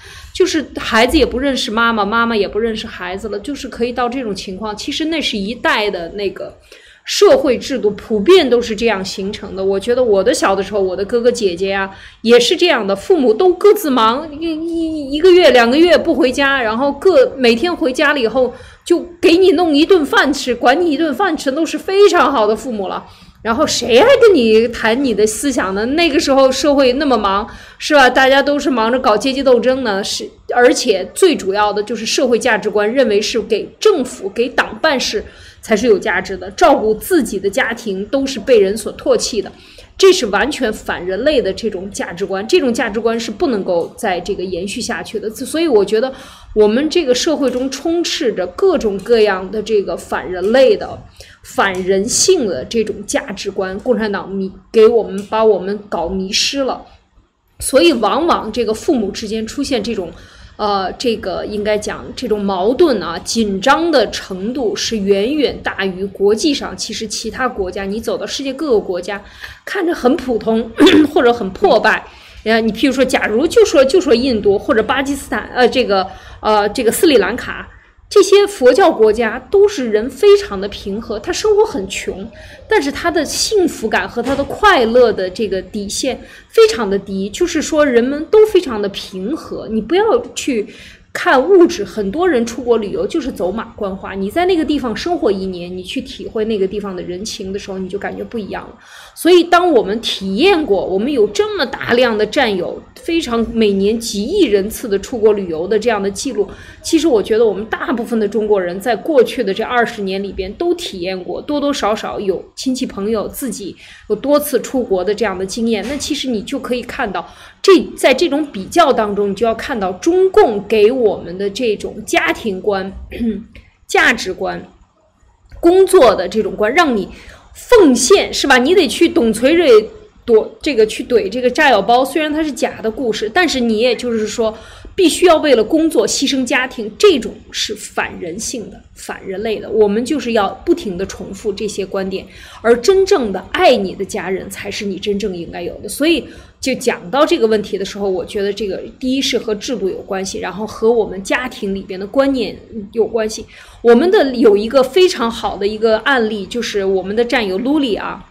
就是孩子也不认识妈妈，妈妈也不认识孩子了，就是可以到这种情况。其实那是一代的那个社会制度，普遍都是这样形成的。我觉得我的小的时候，我的哥哥姐姐呀也是这样的，父母都各自忙，一一一个月两个月不回家，然后各每天回家了以后就给你弄一顿饭吃，管你一顿饭吃，都是非常好的父母了。然后谁还跟你谈你的思想呢？那个时候社会那么忙，是吧？大家都是忙着搞阶级斗争呢，是而且最主要的就是社会价值观认为是给政府、给党办事才是有价值的，照顾自己的家庭都是被人所唾弃的，这是完全反人类的这种价值观，这种价值观是不能够在这个延续下去的。所以我觉得我们这个社会中充斥着各种各样的这个反人类的。反人性的这种价值观，共产党迷给我们把我们搞迷失了，所以往往这个父母之间出现这种，呃，这个应该讲这种矛盾啊，紧张的程度是远远大于国际上其实其他国家。你走到世界各个国家，看着很普通 或者很破败，呃，你譬如说，假如就说就说印度或者巴基斯坦，呃，这个呃这个斯里兰卡。这些佛教国家都是人非常的平和，他生活很穷，但是他的幸福感和他的快乐的这个底线非常的低，就是说人们都非常的平和，你不要去。看物质，很多人出国旅游就是走马观花。你在那个地方生活一年，你去体会那个地方的人情的时候，你就感觉不一样了。所以，当我们体验过，我们有这么大量的战友，非常每年几亿人次的出国旅游的这样的记录，其实我觉得我们大部分的中国人在过去的这二十年里边都体验过，多多少少有亲戚朋友自己有多次出国的这样的经验。那其实你就可以看到。这在这种比较当中，你就要看到中共给我们的这种家庭观、价值观、工作的这种观，让你奉献是吧？你得去董存瑞、躲这个去怼这个炸药包，虽然它是假的故事，但是你也就是说，必须要为了工作牺牲家庭，这种是反人性的、反人类的。我们就是要不停的重复这些观点，而真正的爱你的家人才是你真正应该有的。所以，就讲到这个问题的时候，我觉得这个第一是和制度有关系，然后和我们家庭里边的观念有关系。我们的有一个非常好的一个案例，就是我们的战友卢里啊。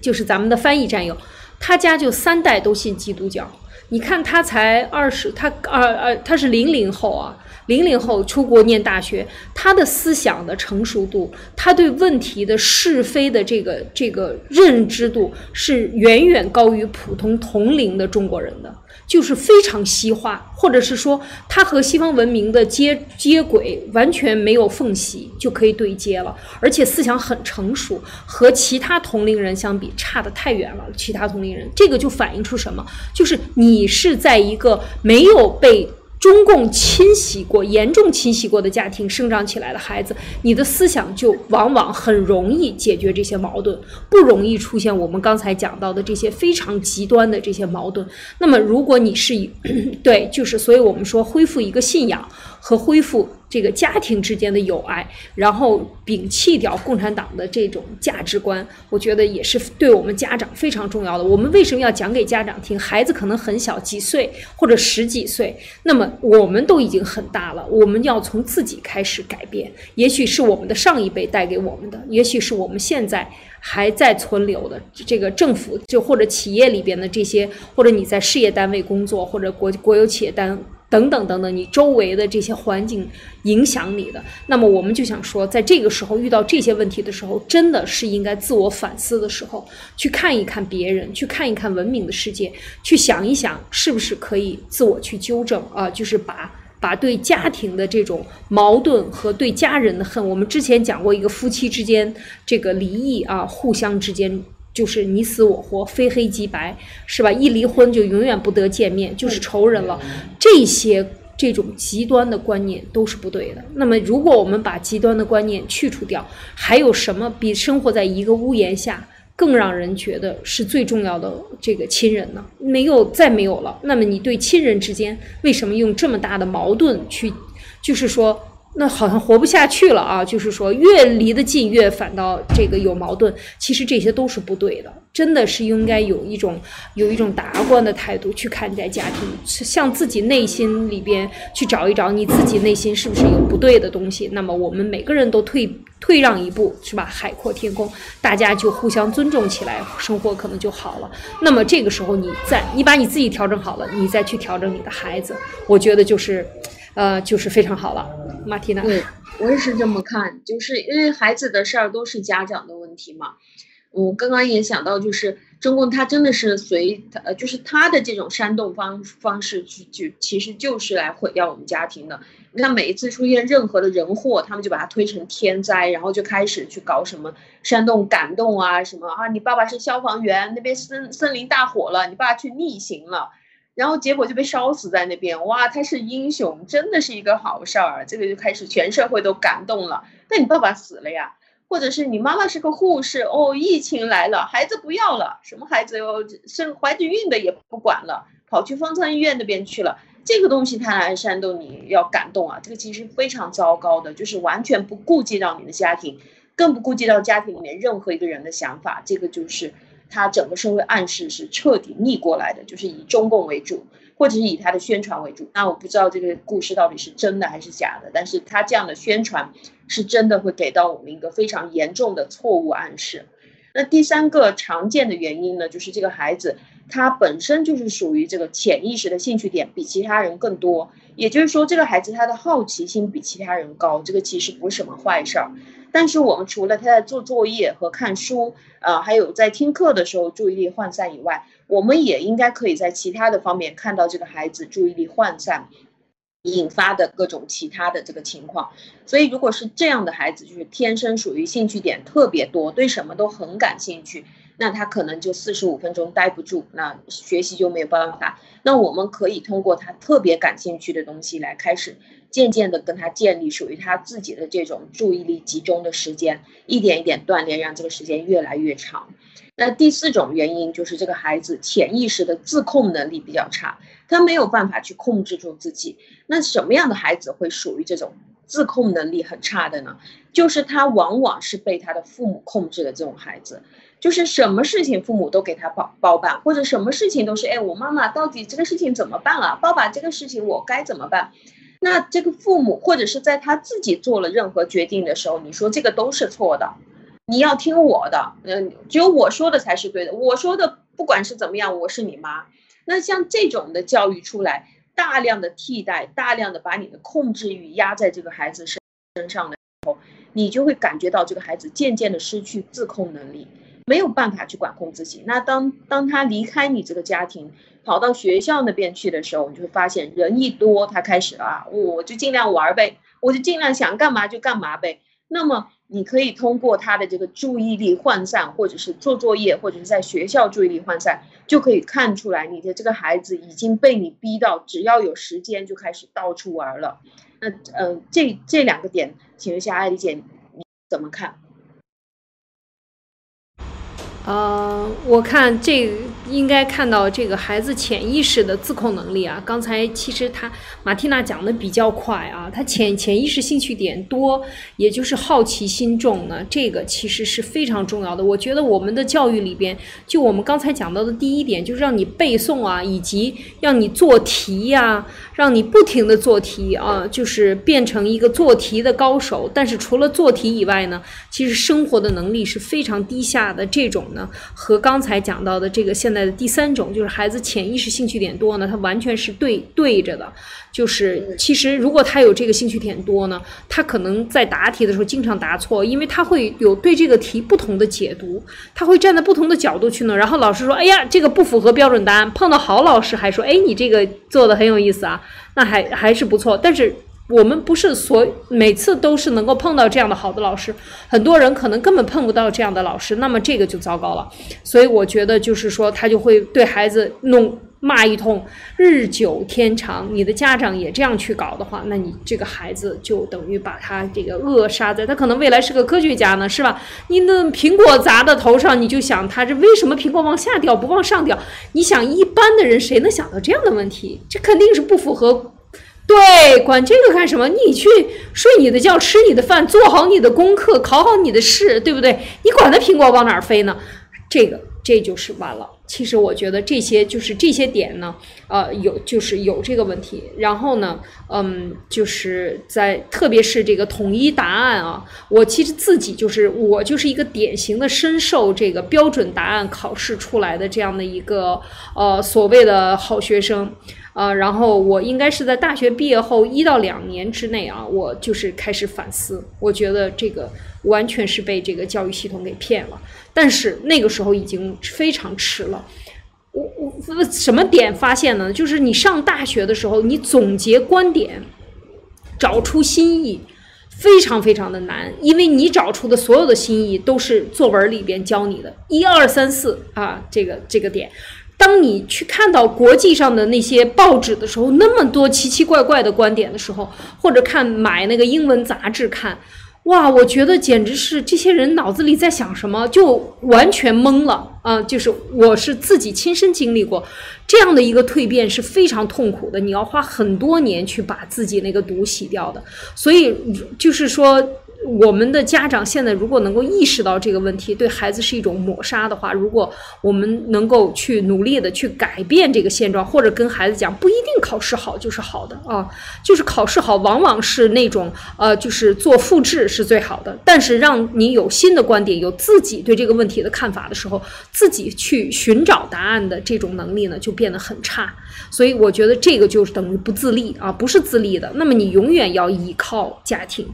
就是咱们的翻译战友，他家就三代都信基督教。你看他才二十，他二呃他是零零后啊，零零后出国念大学，他的思想的成熟度，他对问题的是非的这个这个认知度是远远高于普通同龄的中国人的。就是非常西化，或者是说它和西方文明的接接轨完全没有缝隙就可以对接了，而且思想很成熟，和其他同龄人相比差得太远了。其他同龄人，这个就反映出什么？就是你是在一个没有被。中共侵袭过、严重侵袭过的家庭生长起来的孩子，你的思想就往往很容易解决这些矛盾，不容易出现我们刚才讲到的这些非常极端的这些矛盾。那么，如果你是以 对，就是，所以我们说恢复一个信仰。和恢复这个家庭之间的友爱，然后摒弃掉共产党的这种价值观，我觉得也是对我们家长非常重要的。我们为什么要讲给家长听？孩子可能很小，几岁或者十几岁，那么我们都已经很大了，我们要从自己开始改变。也许是我们的上一辈带给我们的，也许是我们现在还在存留的。这个政府就或者企业里边的这些，或者你在事业单位工作，或者国国有企业单。等等等等，你周围的这些环境影响你的，那么我们就想说，在这个时候遇到这些问题的时候，真的是应该自我反思的时候，去看一看别人，去看一看文明的世界，去想一想是不是可以自我去纠正啊，就是把把对家庭的这种矛盾和对家人的恨，我们之前讲过一个夫妻之间这个离异啊，互相之间。就是你死我活，非黑即白，是吧？一离婚就永远不得见面，就是仇人了。这些这种极端的观念都是不对的。那么，如果我们把极端的观念去除掉，还有什么比生活在一个屋檐下更让人觉得是最重要的这个亲人呢？没有，再没有了。那么，你对亲人之间为什么用这么大的矛盾去，就是说？那好像活不下去了啊！就是说，越离得近，越反倒这个有矛盾。其实这些都是不对的，真的是应该有一种有一种达观的态度去看待家庭，向自己内心里边去找一找，你自己内心是不是有不对的东西？那么我们每个人都退退让一步，是吧？海阔天空，大家就互相尊重起来，生活可能就好了。那么这个时候，你再你把你自己调整好了，你再去调整你的孩子，我觉得就是。呃，就是非常好了，马蒂娜。对，我也是这么看，就是因为孩子的事儿都是家长的问题嘛。我刚刚也想到，就是中共他真的是随他，呃，就是他的这种煽动方方式，去就其实就是来毁掉我们家庭的。你看每一次出现任何的人祸，他们就把它推成天灾，然后就开始去搞什么煽动、感动啊，什么啊，你爸爸是消防员，那边森森林大火了，你爸去逆行了。然后结果就被烧死在那边，哇，他是英雄，真的是一个好事儿。这个就开始全社会都感动了。但你爸爸死了呀，或者是你妈妈是个护士，哦，疫情来了，孩子不要了，什么孩子哟，生怀着孕的也不管了，跑去方舱医院那边去了。这个东西他来煽动你要感动啊，这个其实非常糟糕的，就是完全不顾及到你的家庭，更不顾及到家庭里面任何一个人的想法，这个就是。他整个社会暗示是彻底逆过来的，就是以中共为主，或者是以他的宣传为主。那我不知道这个故事到底是真的还是假的，但是他这样的宣传是真的会给到我们一个非常严重的错误暗示。那第三个常见的原因呢，就是这个孩子他本身就是属于这个潜意识的兴趣点比其他人更多，也就是说这个孩子他的好奇心比其他人高，这个其实不是什么坏事儿。但是我们除了他在做作业和看书，呃，还有在听课的时候注意力涣散以外，我们也应该可以在其他的方面看到这个孩子注意力涣散引发的各种其他的这个情况。所以，如果是这样的孩子，就是天生属于兴趣点特别多，对什么都很感兴趣，那他可能就四十五分钟待不住，那学习就没有办法。那我们可以通过他特别感兴趣的东西来开始，渐渐的跟他建立属于他自己的这种注意力集中的时间，一点一点锻炼，让这个时间越来越长。那第四种原因就是这个孩子潜意识的自控能力比较差，他没有办法去控制住自己。那什么样的孩子会属于这种自控能力很差的呢？就是他往往是被他的父母控制的这种孩子。就是什么事情父母都给他包包办，或者什么事情都是哎，我妈妈到底这个事情怎么办啊？爸爸这个事情我该怎么办？那这个父母或者是在他自己做了任何决定的时候，你说这个都是错的，你要听我的，嗯，只有我说的才是对的。我说的不管是怎么样，我是你妈。那像这种的教育出来，大量的替代，大量的把你的控制欲压在这个孩子身身上的时候，你就会感觉到这个孩子渐渐的失去自控能力。没有办法去管控自己。那当当他离开你这个家庭，跑到学校那边去的时候，你就会发现人一多，他开始啊，我就尽量玩呗，我就尽量想干嘛就干嘛呗。那么你可以通过他的这个注意力涣散，或者是做作业，或者是在学校注意力涣散，就可以看出来你的这个孩子已经被你逼到，只要有时间就开始到处玩了。那嗯，这这两个点，请问一下艾丽姐，你怎么看？呃，我看这应该看到这个孩子潜意识的自控能力啊。刚才其实他马蒂娜讲的比较快啊，他潜潜意识兴趣点多，也就是好奇心重呢，这个其实是非常重要的。我觉得我们的教育里边，就我们刚才讲到的第一点，就是让你背诵啊，以及让你做题呀，让你不停的做题啊，就是变成一个做题的高手。但是除了做题以外呢，其实生活的能力是非常低下的这种。呢，和刚才讲到的这个现的第三种，就是孩子潜意识兴趣点多呢，他完全是对对着的。就是其实如果他有这个兴趣点多呢，他可能在答题的时候经常答错，因为他会有对这个题不同的解读，他会站在不同的角度去弄。然后老师说，哎呀，这个不符合标准答案。碰到好老师还说，哎，你这个做的很有意思啊，那还还是不错。但是。我们不是所每次都是能够碰到这样的好的老师，很多人可能根本碰不到这样的老师，那么这个就糟糕了。所以我觉得就是说，他就会对孩子弄骂一通，日久天长，你的家长也这样去搞的话，那你这个孩子就等于把他这个扼杀在他可能未来是个科学家呢，是吧？你那苹果砸到头上，你就想他这为什么苹果往下掉不往上掉？你想一般的人谁能想到这样的问题？这肯定是不符合。对，管这个干什么？你去睡你的觉，吃你的饭，做好你的功课，考好你的试，对不对？你管那苹果往哪儿飞呢？这个这就是完了。其实我觉得这些就是这些点呢，呃，有就是有这个问题。然后呢，嗯，就是在特别是这个统一答案啊，我其实自己就是我就是一个典型的深受这个标准答案考试出来的这样的一个呃所谓的好学生。啊，然后我应该是在大学毕业后一到两年之内啊，我就是开始反思，我觉得这个完全是被这个教育系统给骗了。但是那个时候已经非常迟了。我我什么点发现呢？就是你上大学的时候，你总结观点，找出新意，非常非常的难，因为你找出的所有的新意都是作文里边教你的，一二三四啊，这个这个点。当你去看到国际上的那些报纸的时候，那么多奇奇怪怪的观点的时候，或者看买那个英文杂志看，哇，我觉得简直是这些人脑子里在想什么，就完全懵了啊！就是我是自己亲身经历过这样的一个蜕变，是非常痛苦的，你要花很多年去把自己那个毒洗掉的，所以就是说。我们的家长现在如果能够意识到这个问题对孩子是一种抹杀的话，如果我们能够去努力的去改变这个现状，或者跟孩子讲，不一定考试好就是好的啊，就是考试好往往是那种呃，就是做复制是最好的。但是让你有新的观点，有自己对这个问题的看法的时候，自己去寻找答案的这种能力呢，就变得很差。所以我觉得这个就是等于不自立啊，不是自立的。那么你永远要依靠家庭。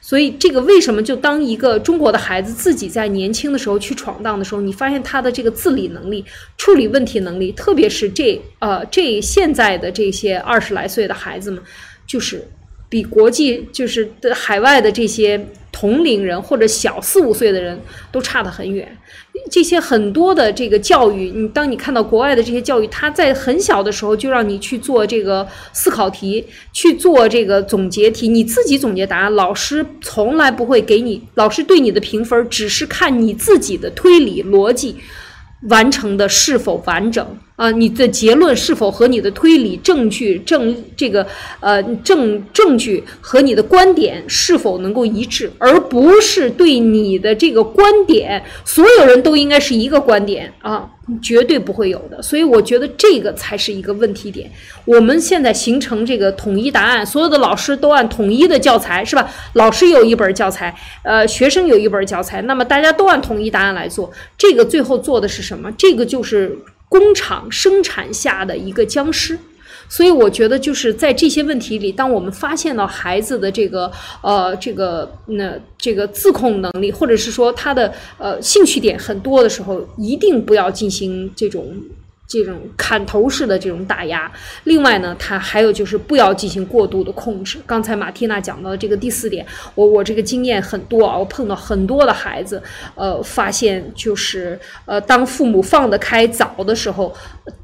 所以，这个为什么就当一个中国的孩子自己在年轻的时候去闯荡的时候，你发现他的这个自理能力、处理问题能力，特别是这呃这现在的这些二十来岁的孩子们，就是比国际就是的海外的这些。同龄人或者小四五岁的人都差得很远。这些很多的这个教育，你当你看到国外的这些教育，他在很小的时候就让你去做这个思考题，去做这个总结题，你自己总结答案。老师从来不会给你，老师对你的评分只是看你自己的推理逻辑完成的是否完整。啊，你的结论是否和你的推理证据证这个呃证证据和你的观点是否能够一致，而不是对你的这个观点，所有人都应该是一个观点啊，绝对不会有的。所以我觉得这个才是一个问题点。我们现在形成这个统一答案，所有的老师都按统一的教材是吧？老师有一本教材，呃，学生有一本教材，那么大家都按统一答案来做，这个最后做的是什么？这个就是。工厂生产下的一个僵尸，所以我觉得就是在这些问题里，当我们发现到孩子的这个呃这个那这个自控能力，或者是说他的呃兴趣点很多的时候，一定不要进行这种。这种砍头式的这种打压，另外呢，他还有就是不要进行过度的控制。刚才马蒂娜讲到的这个第四点，我我这个经验很多啊，我碰到很多的孩子，呃，发现就是呃，当父母放得开早的时候，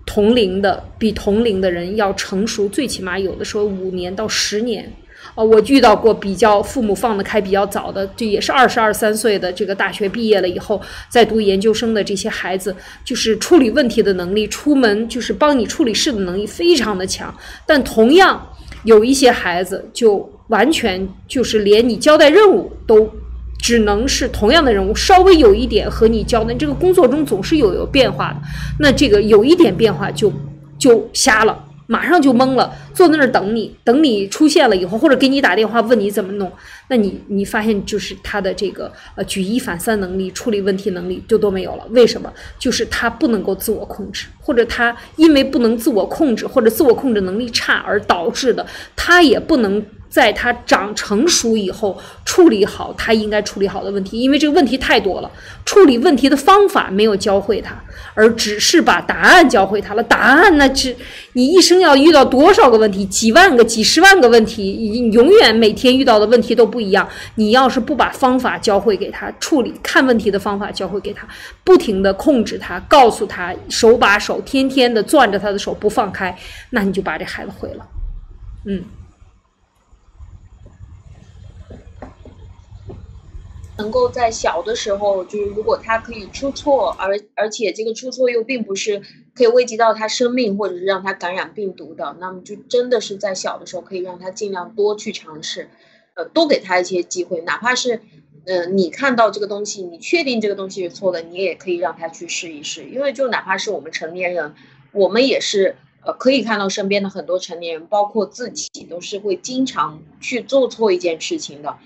同龄的比同龄的人要成熟，最起码有的时候五年到十年。啊，我遇到过比较父母放得开比较早的，这也是二十二三岁的这个大学毕业了以后在读研究生的这些孩子，就是处理问题的能力，出门就是帮你处理事的能力非常的强。但同样有一些孩子就完全就是连你交代任务都只能是同样的任务，稍微有一点和你交代，这个工作中总是有有变化的，那这个有一点变化就就瞎了。马上就懵了，坐在那儿等你，等你出现了以后，或者给你打电话问你怎么弄，那你你发现就是他的这个呃举一反三能力、处理问题能力就都没有了。为什么？就是他不能够自我控制，或者他因为不能自我控制，或者自我控制能力差而导致的，他也不能。在他长成熟以后，处理好他应该处理好的问题，因为这个问题太多了，处理问题的方法没有教会他，而只是把答案教会他了。答案那只你一生要遇到多少个问题，几万个、几十万个问题，你永远每天遇到的问题都不一样。你要是不把方法教会给他，处理看问题的方法教会给他，不停的控制他，告诉他手把手，天天的攥着他的手不放开，那你就把这孩子毁了。嗯。能够在小的时候，就是如果他可以出错，而而且这个出错又并不是可以危及到他生命，或者是让他感染病毒的，那么就真的是在小的时候可以让他尽量多去尝试，呃，多给他一些机会，哪怕是，嗯，你看到这个东西，你确定这个东西是错的，你也可以让他去试一试，因为就哪怕是我们成年人，我们也是，呃，可以看到身边的很多成年人，包括自己，都是会经常去做错一件事情的。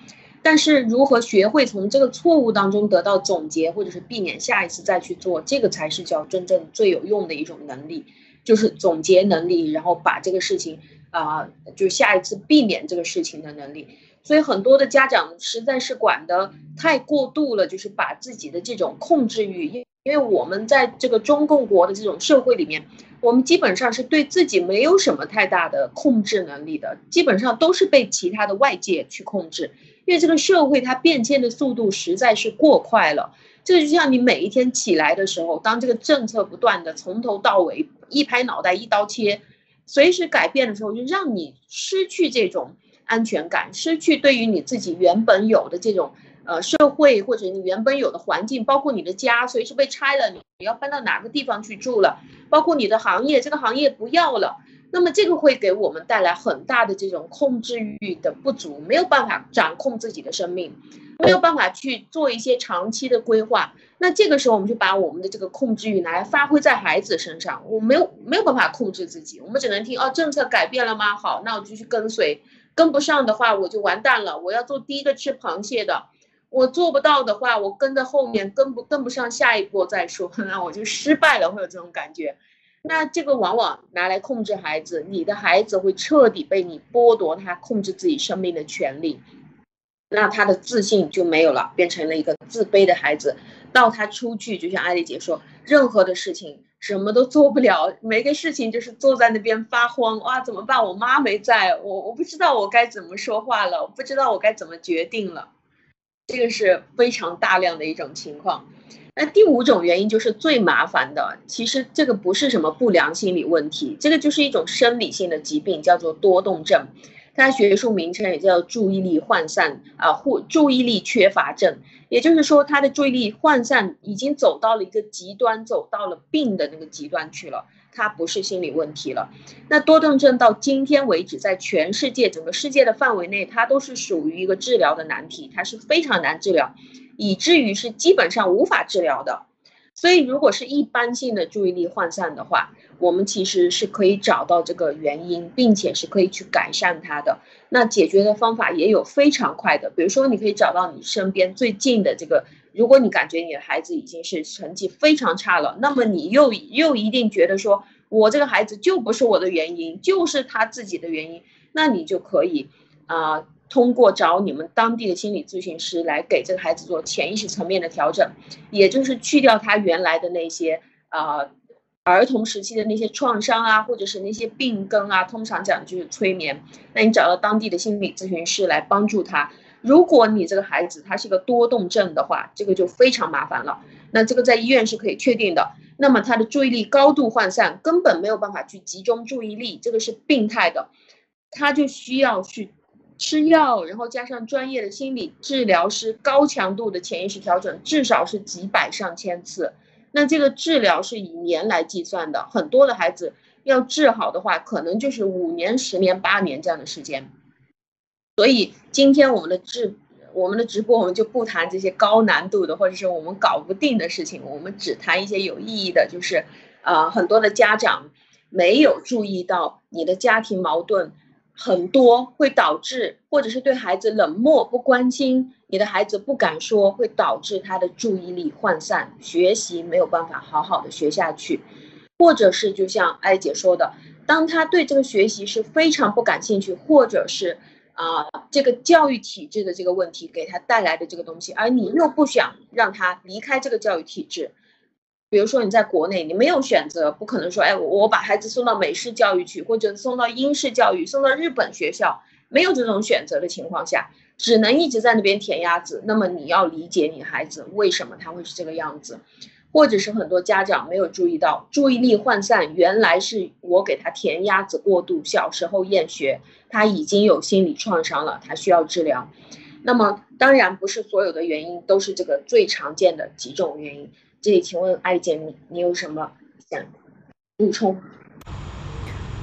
但是如何学会从这个错误当中得到总结，或者是避免下一次再去做，这个才是叫真正最有用的一种能力，就是总结能力，然后把这个事情啊，就下一次避免这个事情的能力。所以很多的家长实在是管的太过度了，就是把自己的这种控制欲，因因为我们在这个中共国的这种社会里面，我们基本上是对自己没有什么太大的控制能力的，基本上都是被其他的外界去控制。因为这个社会它变迁的速度实在是过快了，这就像你每一天起来的时候，当这个政策不断的从头到尾一拍脑袋一刀切，随时改变的时候，就让你失去这种安全感，失去对于你自己原本有的这种呃社会或者你原本有的环境，包括你的家随时被拆了，你你要搬到哪个地方去住了，包括你的行业这个行业不要了。那么这个会给我们带来很大的这种控制欲的不足，没有办法掌控自己的生命，没有办法去做一些长期的规划。那这个时候，我们就把我们的这个控制欲拿来发挥在孩子身上。我没有没有办法控制自己，我们只能听哦，政策改变了吗？好，那我就去跟随。跟不上的话，我就完蛋了。我要做第一个吃螃蟹的。我做不到的话，我跟在后面跟不跟不上下一波再说，那我就失败了，会有这种感觉。那这个往往拿来控制孩子，你的孩子会彻底被你剥夺他控制自己生命的权利，那他的自信就没有了，变成了一个自卑的孩子。到他出去，就像艾丽姐说，任何的事情什么都做不了，每个事情就是坐在那边发慌，哇，怎么办？我妈没在，我我不知道我该怎么说话了，我不知道我该怎么决定了。这个是非常大量的一种情况。那第五种原因就是最麻烦的，其实这个不是什么不良心理问题，这个就是一种生理性的疾病，叫做多动症。它学术名称也叫注意力涣散啊，或注意力缺乏症。也就是说，他的注意力涣散已经走到了一个极端，走到了病的那个极端去了。它不是心理问题了。那多动症到今天为止，在全世界整个世界的范围内，它都是属于一个治疗的难题，它是非常难治疗。以至于是基本上无法治疗的，所以如果是一般性的注意力涣散的话，我们其实是可以找到这个原因，并且是可以去改善它的。那解决的方法也有非常快的，比如说你可以找到你身边最近的这个，如果你感觉你的孩子已经是成绩非常差了，那么你又又一定觉得说我这个孩子就不是我的原因，就是他自己的原因，那你就可以啊。通过找你们当地的心理咨询师来给这个孩子做潜意识层面的调整，也就是去掉他原来的那些啊儿童时期的那些创伤啊，或者是那些病根啊。通常讲就是催眠。那你找到当地的心理咨询师来帮助他。如果你这个孩子他是一个多动症的话，这个就非常麻烦了。那这个在医院是可以确定的。那么他的注意力高度涣散，根本没有办法去集中注意力，这个是病态的，他就需要去。吃药，然后加上专业的心理治疗师高强度的潜意识调整，至少是几百上千次。那这个治疗是以年来计算的，很多的孩子要治好的话，可能就是五年、十年、八年这样的时间。所以今天我们的直，我们的直播，我们就不谈这些高难度的，或者是我们搞不定的事情，我们只谈一些有意义的，就是啊，很多的家长没有注意到你的家庭矛盾。很多会导致，或者是对孩子冷漠不关心，你的孩子不敢说，会导致他的注意力涣散，学习没有办法好好的学下去，或者是就像艾姐说的，当他对这个学习是非常不感兴趣，或者是啊这个教育体制的这个问题给他带来的这个东西，而你又不想让他离开这个教育体制。比如说你在国内，你没有选择，不可能说，哎，我我把孩子送到美式教育去，或者送到英式教育，送到日本学校，没有这种选择的情况下，只能一直在那边填鸭子。那么你要理解你孩子为什么他会是这个样子，或者是很多家长没有注意到，注意力涣散，原来是我给他填鸭子过度，小时候厌学，他已经有心理创伤了，他需要治疗。那么当然不是所有的原因都是这个最常见的几种原因。这里，请问艾姐，你你有什么想补充？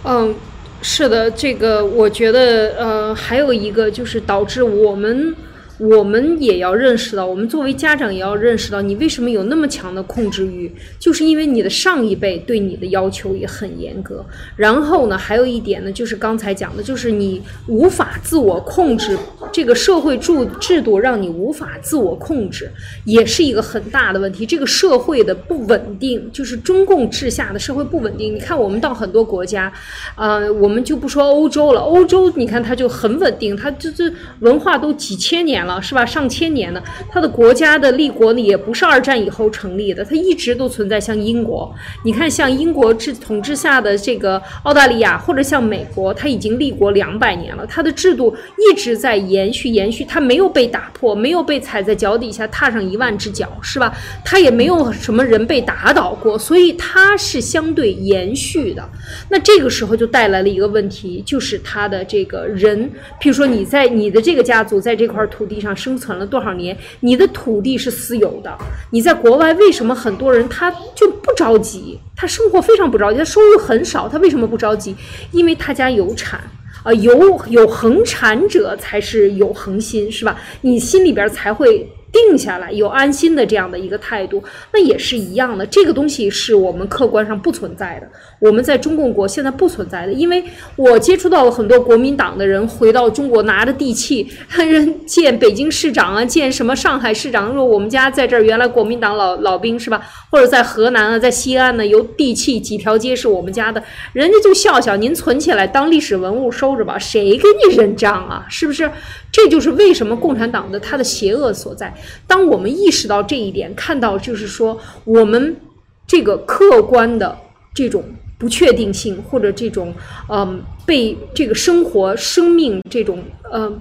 嗯，是的，这个我觉得，呃，还有一个就是导致我们。我们也要认识到，我们作为家长也要认识到，你为什么有那么强的控制欲，就是因为你的上一辈对你的要求也很严格。然后呢，还有一点呢，就是刚才讲的，就是你无法自我控制，这个社会制制度让你无法自我控制，也是一个很大的问题。这个社会的不稳定，就是中共治下的社会不稳定。你看，我们到很多国家，呃，我们就不说欧洲了，欧洲你看它就很稳定，它这这文化都几千年。了了是吧？上千年的，它的国家的立国呢，也不是二战以后成立的，它一直都存在。像英国，你看，像英国治统治下的这个澳大利亚，或者像美国，它已经立国两百年了，它的制度一直在延续延续，它没有被打破，没有被踩在脚底下踏上一万只脚，是吧？它也没有什么人被打倒过，所以它是相对延续的。那这个时候就带来了一个问题，就是它的这个人，譬如说你在你的这个家族在这块土地。地上生存了多少年？你的土地是私有的。你在国外，为什么很多人他就不着急？他生活非常不着急，他收入很少，他为什么不着急？因为他家有产啊，有有恒产者才是有恒心，是吧？你心里边才会。定下来有安心的这样的一个态度，那也是一样的。这个东西是我们客观上不存在的，我们在中共国现在不存在的。因为我接触到了很多国民党的人回到中国拿着地契，人见北京市长啊，见什么上海市长，说我们家在这儿，原来国民党老老兵是吧？或者在河南啊，在西安呢，有地契几条街是我们家的，人家就笑笑，您存起来当历史文物收着吧，谁给你认账啊？是不是？这就是为什么共产党的它的邪恶所在。当我们意识到这一点，看到就是说我们这个客观的这种不确定性，或者这种嗯被这个生活生命这种嗯。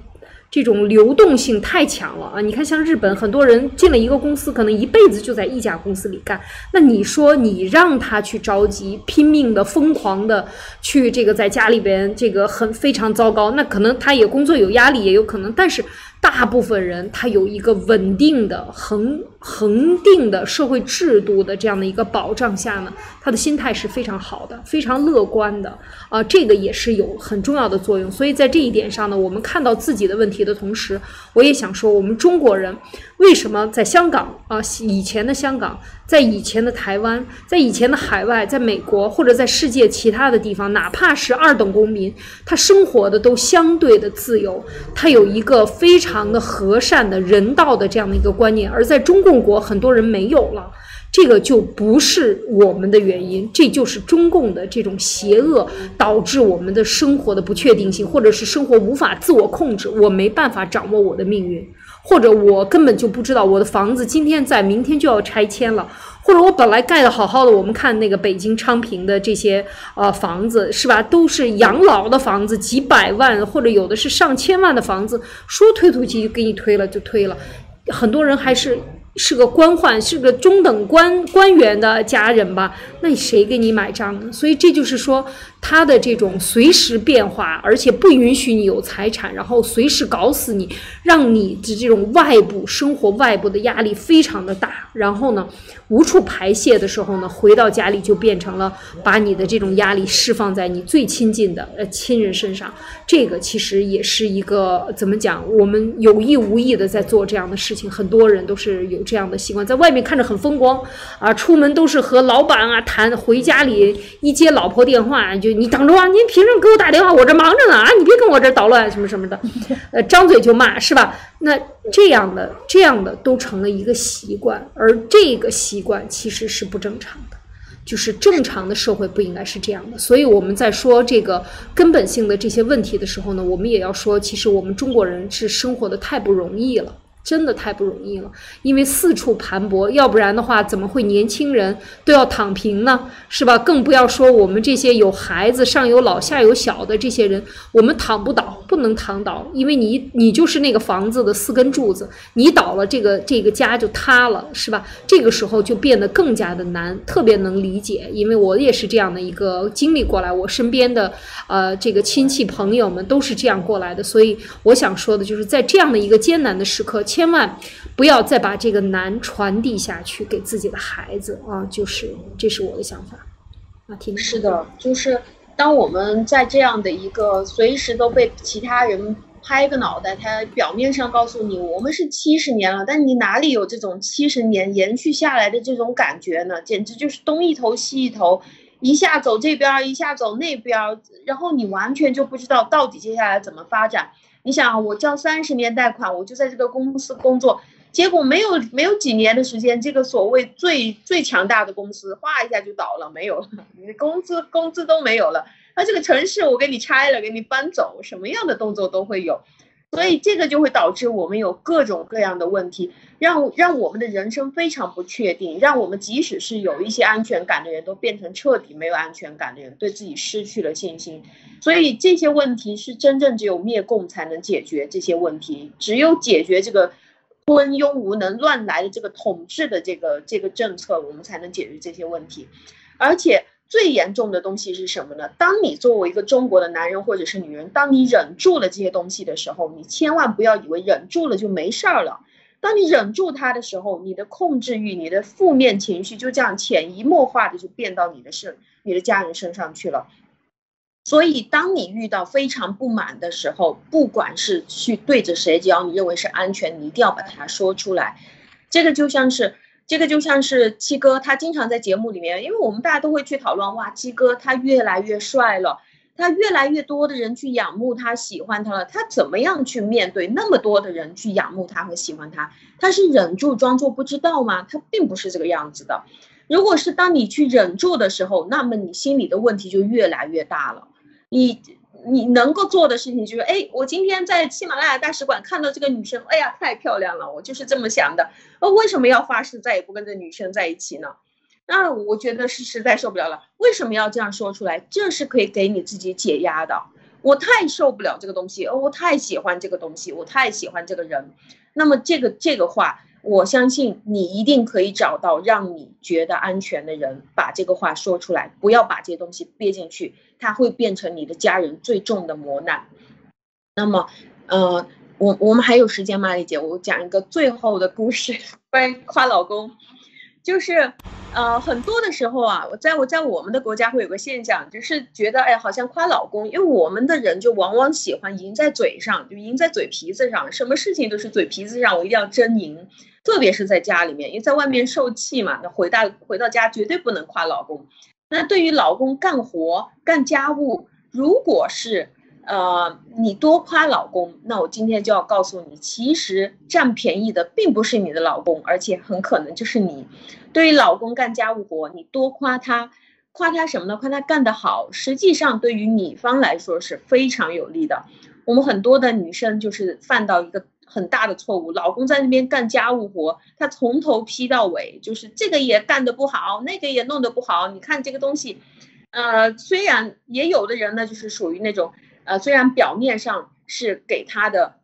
这种流动性太强了啊！你看，像日本很多人进了一个公司，可能一辈子就在一家公司里干。那你说你让他去着急、拼命的、疯狂的去这个在家里边这个很非常糟糕，那可能他也工作有压力，也有可能，但是。大部分人他有一个稳定的、恒恒定的社会制度的这样的一个保障下呢，他的心态是非常好的、非常乐观的啊，这个也是有很重要的作用。所以在这一点上呢，我们看到自己的问题的同时，我也想说，我们中国人为什么在香港啊，以前的香港。在以前的台湾，在以前的海外，在美国或者在世界其他的地方，哪怕是二等公民，他生活的都相对的自由，他有一个非常的和善的人道的这样的一个观念，而在中共国，很多人没有了，这个就不是我们的原因，这就是中共的这种邪恶导致我们的生活的不确定性，或者是生活无法自我控制，我没办法掌握我的命运。或者我根本就不知道我的房子今天在，明天就要拆迁了。或者我本来盖的好好的，我们看那个北京昌平的这些呃房子是吧，都是养老的房子，几百万或者有的是上千万的房子，说推土机就给你推了就推了，很多人还是。是个官宦，是个中等官官员的家人吧？那谁给你买账呢？所以这就是说，他的这种随时变化，而且不允许你有财产，然后随时搞死你，让你的这种外部生活外部的压力非常的大。然后呢，无处排泄的时候呢，回到家里就变成了把你的这种压力释放在你最亲近的呃亲人身上。这个其实也是一个怎么讲？我们有意无意的在做这样的事情，很多人都是有。这样的习惯，在外面看着很风光啊，出门都是和老板啊谈，回家里一接老婆电话，就你等着啊，您凭什么给我打电话？我这忙着呢啊，你别跟我这捣乱什么什么的，呃，张嘴就骂是吧？那这样的这样的都成了一个习惯，而这个习惯其实是不正常的，就是正常的社会不应该是这样的。所以我们在说这个根本性的这些问题的时候呢，我们也要说，其实我们中国人是生活的太不容易了。真的太不容易了，因为四处盘剥，要不然的话，怎么会年轻人都要躺平呢？是吧？更不要说我们这些有孩子、上有老下有小的这些人，我们躺不倒，不能躺倒，因为你你就是那个房子的四根柱子，你倒了，这个这个家就塌了，是吧？这个时候就变得更加的难，特别能理解，因为我也是这样的一个经历过来，我身边的呃这个亲戚朋友们都是这样过来的，所以我想说的就是在这样的一个艰难的时刻。千万不要再把这个难传递下去给自己的孩子啊！就是这是我的想法啊。听是的，就是当我们在这样的一个随时都被其他人拍个脑袋，他表面上告诉你我们是七十年了，但你哪里有这种七十年延续下来的这种感觉呢？简直就是东一头西一头，一下走这边，一下走那边，然后你完全就不知道到底接下来怎么发展。你想，我交三十年贷款，我就在这个公司工作，结果没有没有几年的时间，这个所谓最最强大的公司，哗一下就倒了，没有了，你的工资工资都没有了。那这个城市我给你拆了，给你搬走，什么样的动作都会有。所以这个就会导致我们有各种各样的问题，让让我们的人生非常不确定，让我们即使是有一些安全感的人都变成彻底没有安全感的人，对自己失去了信心。所以这些问题是真正只有灭共才能解决这些问题，只有解决这个昏庸无能、乱来的这个统治的这个这个政策，我们才能解决这些问题，而且。最严重的东西是什么呢？当你作为一个中国的男人或者是女人，当你忍住了这些东西的时候，你千万不要以为忍住了就没事儿了。当你忍住它的时候，你的控制欲、你的负面情绪就这样潜移默化的就变到你的身、你的家人身上去了。所以，当你遇到非常不满的时候，不管是去对着谁，只要你认为是安全，你一定要把它说出来。这个就像是。这个就像是七哥，他经常在节目里面，因为我们大家都会去讨论，哇，七哥他越来越帅了，他越来越多的人去仰慕他、喜欢他了，他怎么样去面对那么多的人去仰慕他和喜欢他？他是忍住装作不知道吗？他并不是这个样子的。如果是当你去忍住的时候，那么你心里的问题就越来越大了。你。你能够做的事情就是，哎，我今天在喜马拉雅大使馆看到这个女生，哎呀，太漂亮了，我就是这么想的。呃，为什么要发誓再也不跟这女生在一起呢？那我觉得是实在受不了了。为什么要这样说出来？这是可以给你自己解压的。我太受不了这个东西，哦，我太喜欢这个东西，我太喜欢这个人。那么这个这个话，我相信你一定可以找到让你觉得安全的人，把这个话说出来，不要把这些东西憋进去，它会变成你的家人最重的磨难。那么，呃，我我们还有时间吗，丽姐？我讲一个最后的故事，关于夸老公，就是。呃，很多的时候啊，我在我在我们的国家会有个现象，就是觉得哎，好像夸老公，因为我们的人就往往喜欢赢在嘴上，就赢在嘴皮子上，什么事情都是嘴皮子上，我一定要争赢。特别是在家里面，因为在外面受气嘛，那回到回到家绝对不能夸老公。那对于老公干活干家务，如果是。呃，你多夸老公，那我今天就要告诉你，其实占便宜的并不是你的老公，而且很可能就是你。对于老公干家务活，你多夸他，夸他什么呢？夸他干得好，实际上对于女方来说是非常有利的。我们很多的女生就是犯到一个很大的错误，老公在那边干家务活，他从头批到尾，就是这个也干得不好，那个也弄得不好。你看这个东西，呃，虽然也有的人呢，就是属于那种。呃，虽然表面上是给他的，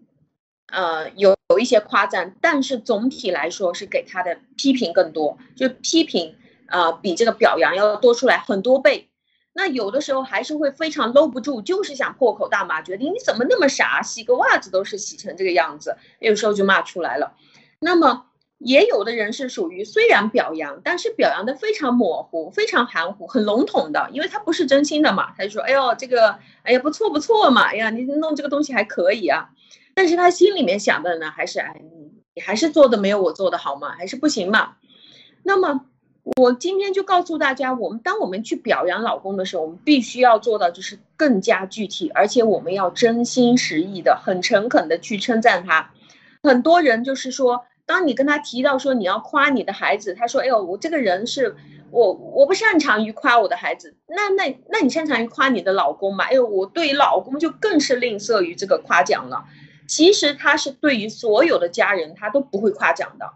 呃，有有一些夸赞，但是总体来说是给他的批评更多，就批评啊比这个表扬要多出来很多倍。那有的时候还是会非常搂不住，就是想破口大骂，觉得你怎么那么傻，洗个袜子都是洗成这个样子，有时候就骂出来了。那么。也有的人是属于虽然表扬，但是表扬的非常模糊、非常含糊、很笼统的，因为他不是真心的嘛。他就说：“哎呦，这个，哎呀，不错不错嘛，哎呀，你弄这个东西还可以啊。”但是他心里面想的呢，还是哎，你还是做的没有我做的好嘛，还是不行嘛。那么我今天就告诉大家，我们当我们去表扬老公的时候，我们必须要做到就是更加具体，而且我们要真心实意的、很诚恳的去称赞他。很多人就是说。当你跟他提到说你要夸你的孩子，他说：“哎呦，我这个人是我我不擅长于夸我的孩子。那那那你擅长于夸你的老公嘛？哎呦，我对于老公就更是吝啬于这个夸奖了。其实他是对于所有的家人他都不会夸奖的，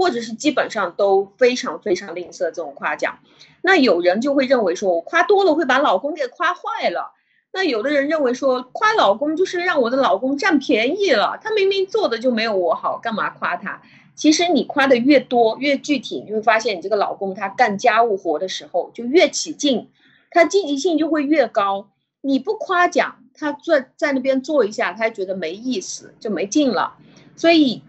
或者是基本上都非常非常吝啬这种夸奖。那有人就会认为说我夸多了会把老公给夸坏了。那有的人认为说夸老公就是让我的老公占便宜了，他明明做的就没有我好，干嘛夸他？其实你夸的越多越具体，你会发现你这个老公他干家务活的时候就越起劲，他积极性就会越高。你不夸奖他坐在那边坐一下，他觉得没意思就没劲了。所以，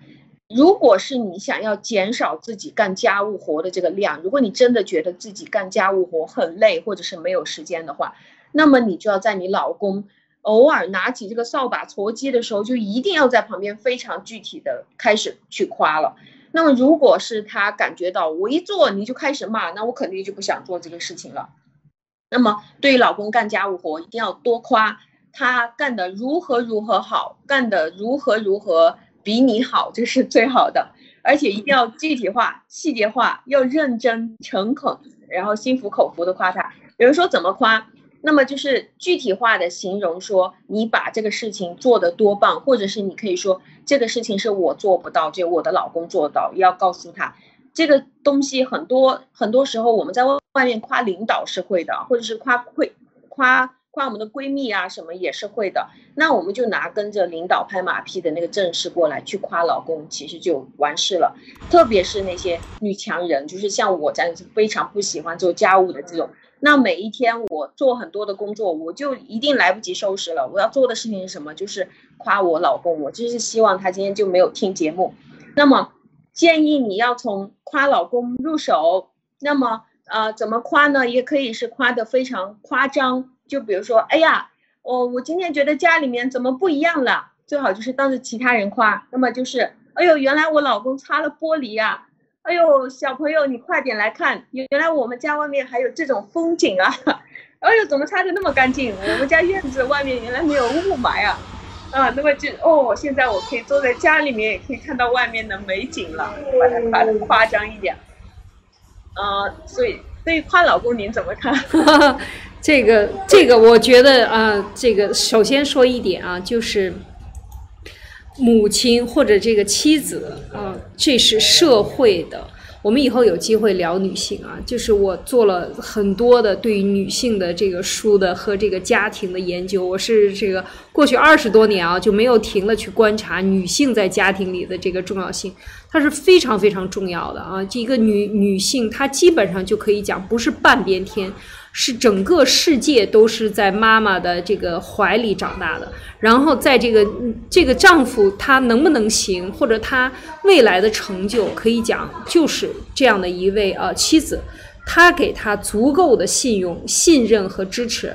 如果是你想要减少自己干家务活的这个量，如果你真的觉得自己干家务活很累或者是没有时间的话，那么你就要在你老公偶尔拿起这个扫把锉鸡的时候，就一定要在旁边非常具体的开始去夸了。那么如果是他感觉到我一做你就开始骂，那我肯定就不想做这个事情了。那么对于老公干家务活，一定要多夸他干的如何如何好，干的如何如何比你好，这是最好的。而且一定要具体化、细节化，要认真、诚恳，然后心服口服的夸他。有人说怎么夸？那么就是具体化的形容说，你把这个事情做得多棒，或者是你可以说这个事情是我做不到，就我的老公做到，要告诉他这个东西很多很多时候我们在外外面夸领导是会的，或者是夸会夸夸我们的闺蜜啊什么也是会的，那我们就拿跟着领导拍马屁的那个阵势过来去夸老公，其实就完事了。特别是那些女强人，就是像我这样子非常不喜欢做家务的这种。那每一天我做很多的工作，我就一定来不及收拾了。我要做的事情是什么？就是夸我老公。我就是希望他今天就没有听节目。那么建议你要从夸老公入手。那么呃，怎么夸呢？也可以是夸的非常夸张。就比如说，哎呀，我我今天觉得家里面怎么不一样了？最好就是当着其他人夸。那么就是，哎呦，原来我老公擦了玻璃呀。哎呦，小朋友，你快点来看！原来我们家外面还有这种风景啊！哎呦，怎么擦的那么干净？我们家院子外面原来没有雾霾啊！啊，那么就哦，现在我可以坐在家里面，也可以看到外面的美景了。把它夸的夸张一点。呃，所以对于夸老公您怎么看？这个这个，我觉得啊，这个首先说一点啊，就是。母亲或者这个妻子啊，这是社会的，我们以后有机会聊女性啊，就是我做了很多的对于女性的这个书的和这个家庭的研究。我是这个过去二十多年啊就没有停了去观察女性在家庭里的这个重要性，它是非常非常重要的啊。这个女女性她基本上就可以讲不是半边天。是整个世界都是在妈妈的这个怀里长大的，然后在这个这个丈夫他能不能行，或者他未来的成就，可以讲就是这样的一位呃妻子，他给他足够的信用、信任和支持。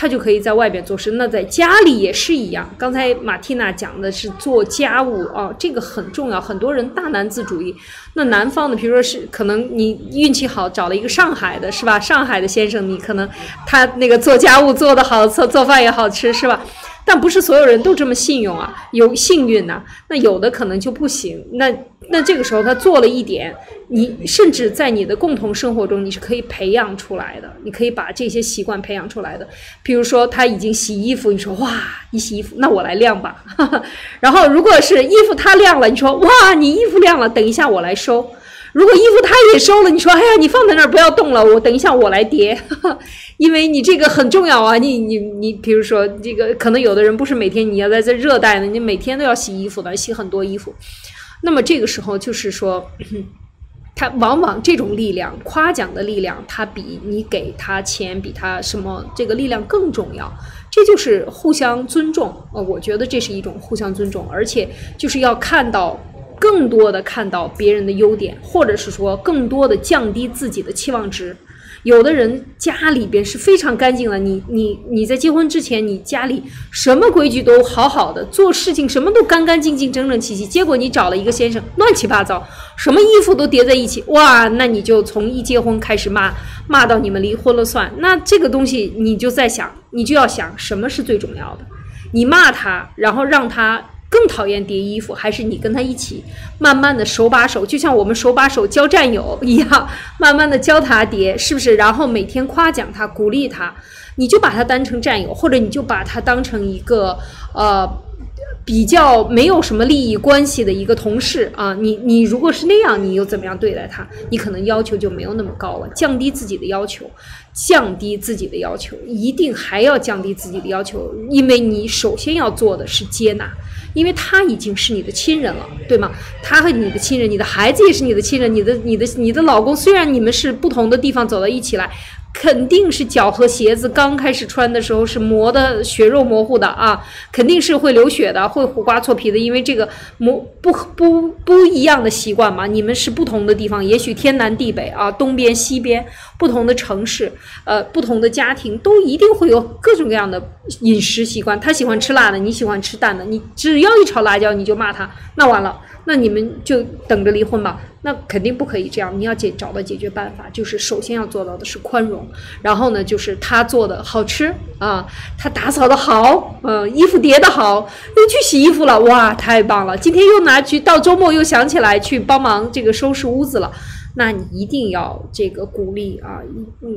他就可以在外边做事，那在家里也是一样。刚才马蒂娜讲的是做家务哦，这个很重要。很多人大男子主义，那南方的，比如说是可能你运气好找了一个上海的，是吧？上海的先生，你可能他那个做家务做得好，做做饭也好吃，是吧？但不是所有人都这么幸运啊，有幸运呐，那有的可能就不行。那那这个时候他做了一点，你甚至在你的共同生活中你是可以培养出来的，你可以把这些习惯培养出来的。比如说他已经洗衣服，你说哇，你洗衣服，那我来晾吧。然后如果是衣服他晾了，你说哇，你衣服晾了，等一下我来收。如果衣服他也收了，你说哎呀，你放在那儿不要动了，我等一下我来叠，因为你这个很重要啊。你你你，比如说这个，可能有的人不是每天你要在这热带的，你每天都要洗衣服的，洗很多衣服。那么这个时候就是说，他往往这种力量，夸奖的力量，他比你给他钱，比他什么这个力量更重要。这就是互相尊重，呃，我觉得这是一种互相尊重，而且就是要看到。更多的看到别人的优点，或者是说更多的降低自己的期望值。有的人家里边是非常干净的，你你你在结婚之前，你家里什么规矩都好好的，做事情什么都干干净净、整整齐齐。结果你找了一个先生，乱七八糟，什么衣服都叠在一起，哇，那你就从一结婚开始骂，骂到你们离婚了算。那这个东西你就在想，你就要想什么是最重要的？你骂他，然后让他。更讨厌叠衣服，还是你跟他一起慢慢的手把手，就像我们手把手教战友一样，慢慢的教他叠，是不是？然后每天夸奖他，鼓励他，你就把他当成战友，或者你就把他当成一个呃。比较没有什么利益关系的一个同事啊，你你如果是那样，你又怎么样对待他？你可能要求就没有那么高了，降低自己的要求，降低自己的要求，一定还要降低自己的要求，因为你首先要做的是接纳，因为他已经是你的亲人了，对吗？他和你的亲人，你的孩子也是你的亲人，你的你的你的老公，虽然你们是不同的地方走到一起来。肯定是脚和鞋子刚开始穿的时候是磨的血肉模糊的啊，肯定是会流血的，会胡瓜错皮的，因为这个磨不不不一样的习惯嘛。你们是不同的地方，也许天南地北啊，东边西边，不同的城市，呃，不同的家庭，都一定会有各种各样的饮食习惯。他喜欢吃辣的，你喜欢吃淡的，你只要一炒辣椒，你就骂他，那完了。那你们就等着离婚吧？那肯定不可以这样。你要解找到解决办法，就是首先要做到的是宽容，然后呢，就是他做的好吃啊，他打扫的好，嗯，衣服叠的好，又去洗衣服了，哇，太棒了！今天又拿去，到周末又想起来去帮忙这个收拾屋子了。那你一定要这个鼓励啊！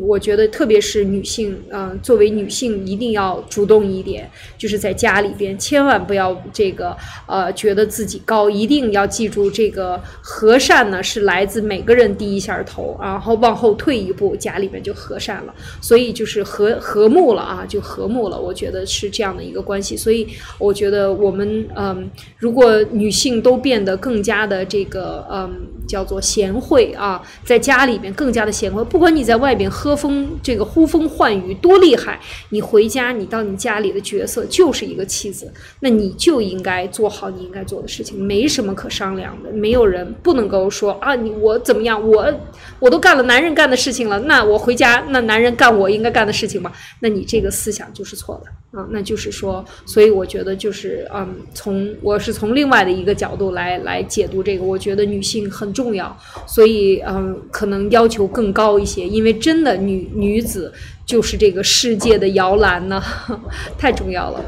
我觉得特别是女性，嗯，作为女性一定要主动一点，就是在家里边千万不要这个呃觉得自己高，一定要记住这个和善呢是来自每个人低一下头，然后往后退一步，家里面就和善了。所以就是和和睦了啊，就和睦了。我觉得是这样的一个关系。所以我觉得我们嗯，如果女性都变得更加的这个嗯叫做贤惠啊。在家里边更加的贤惠，不管你在外边喝风这个呼风唤雨多厉害，你回家你到你家里的角色就是一个妻子，那你就应该做好你应该做的事情，没什么可商量的，没有人不能够说啊你我怎么样，我我都干了男人干的事情了，那我回家那男人干我应该干的事情吗？那你这个思想就是错的啊，那就是说，所以我觉得就是嗯，从我是从另外的一个角度来来解读这个，我觉得女性很重要，所以。嗯，可能要求更高一些，因为真的女女子就是这个世界的摇篮呢，太重要了。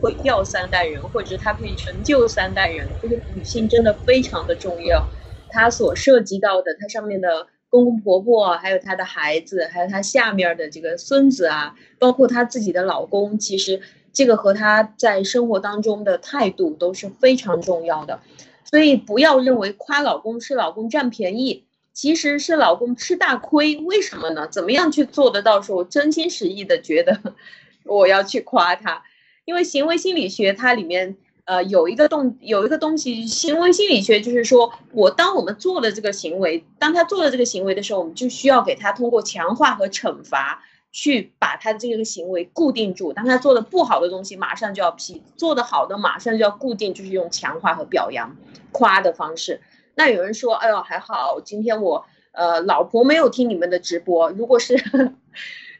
毁掉三代人，或者她可以成就三代人，这个女性真的非常的重要。她所涉及到的，她上面的公公婆婆，还有她的孩子，还有她下面的这个孙子啊，包括她自己的老公，其实。这个和他在生活当中的态度都是非常重要的。所以不要认为夸老公是老公占便宜，其实是老公吃大亏。为什么呢？怎么样去做得到？说我真心实意的觉得我要去夸他，因为行为心理学它里面。呃，有一个动有一个东西，行为心理学就是说，我当我们做了这个行为，当他做了这个行为的时候，我们就需要给他通过强化和惩罚，去把他的这个行为固定住。当他做的不好的东西，马上就要批；做的好的，马上就要固定，就是用强化和表扬、夸的方式。那有人说，哎呦，还好，今天我呃，老婆没有听你们的直播。如果是。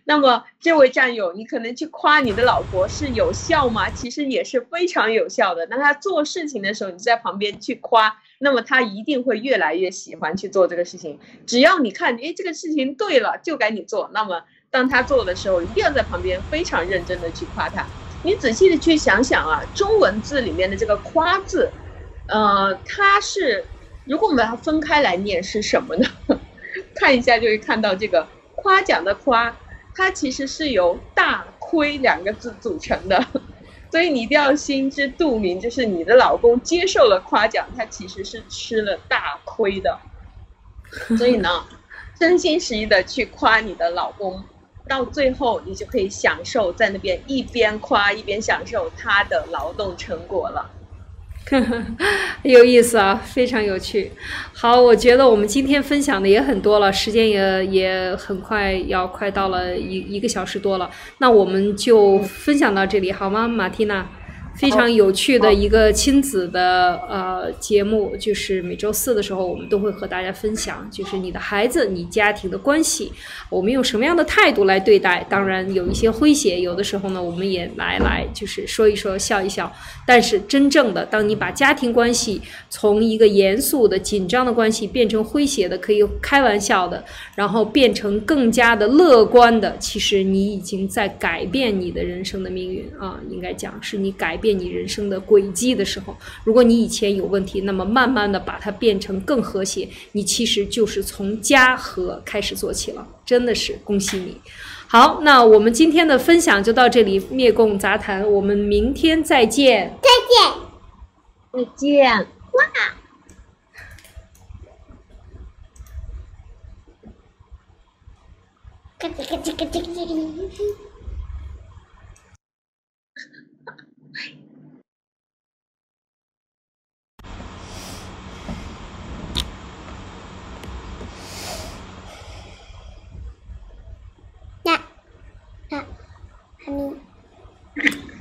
那么，这位战友，你可能去夸你的老婆是有效吗？其实也是非常有效的。当他做事情的时候，你在旁边去夸，那么他一定会越来越喜欢去做这个事情。只要你看，哎，这个事情对了，就该你做。那么，当他做的时候，一定要在旁边非常认真的去夸他。你仔细的去想想啊，中文字里面的这个“夸”字，呃，它是，如果我们把它分开来念是什么呢？看一下就会看到这个夸奖的“夸”。它其实是由“大亏”两个字组成的，所以你一定要心知肚明，就是你的老公接受了夸奖，他其实是吃了大亏的。所以呢，真心实意的去夸你的老公，到最后你就可以享受在那边一边夸一边享受他的劳动成果了。有意思啊，非常有趣。好，我觉得我们今天分享的也很多了，时间也也很快要快到了一一个小时多了，那我们就分享到这里好吗，马蒂娜？非常有趣的一个亲子的呃节目，就是每周四的时候，我们都会和大家分享，就是你的孩子、你家庭的关系，我们用什么样的态度来对待？当然有一些诙谐，有的时候呢，我们也来来就是说一说、笑一笑。但是真正的，当你把家庭关系从一个严肃的、紧张的关系变成诙谐的、可以开玩笑的，然后变成更加的乐观的，其实你已经在改变你的人生的命运啊！应该讲是你改。变你人生的轨迹的时候，如果你以前有问题，那么慢慢的把它变成更和谐，你其实就是从家和开始做起了，真的是恭喜你。好，那我们今天的分享就到这里，灭共杂谈，我们明天再见。再见，再见，哇！咯吱咯吱咯吱咯吱。那，那，还没。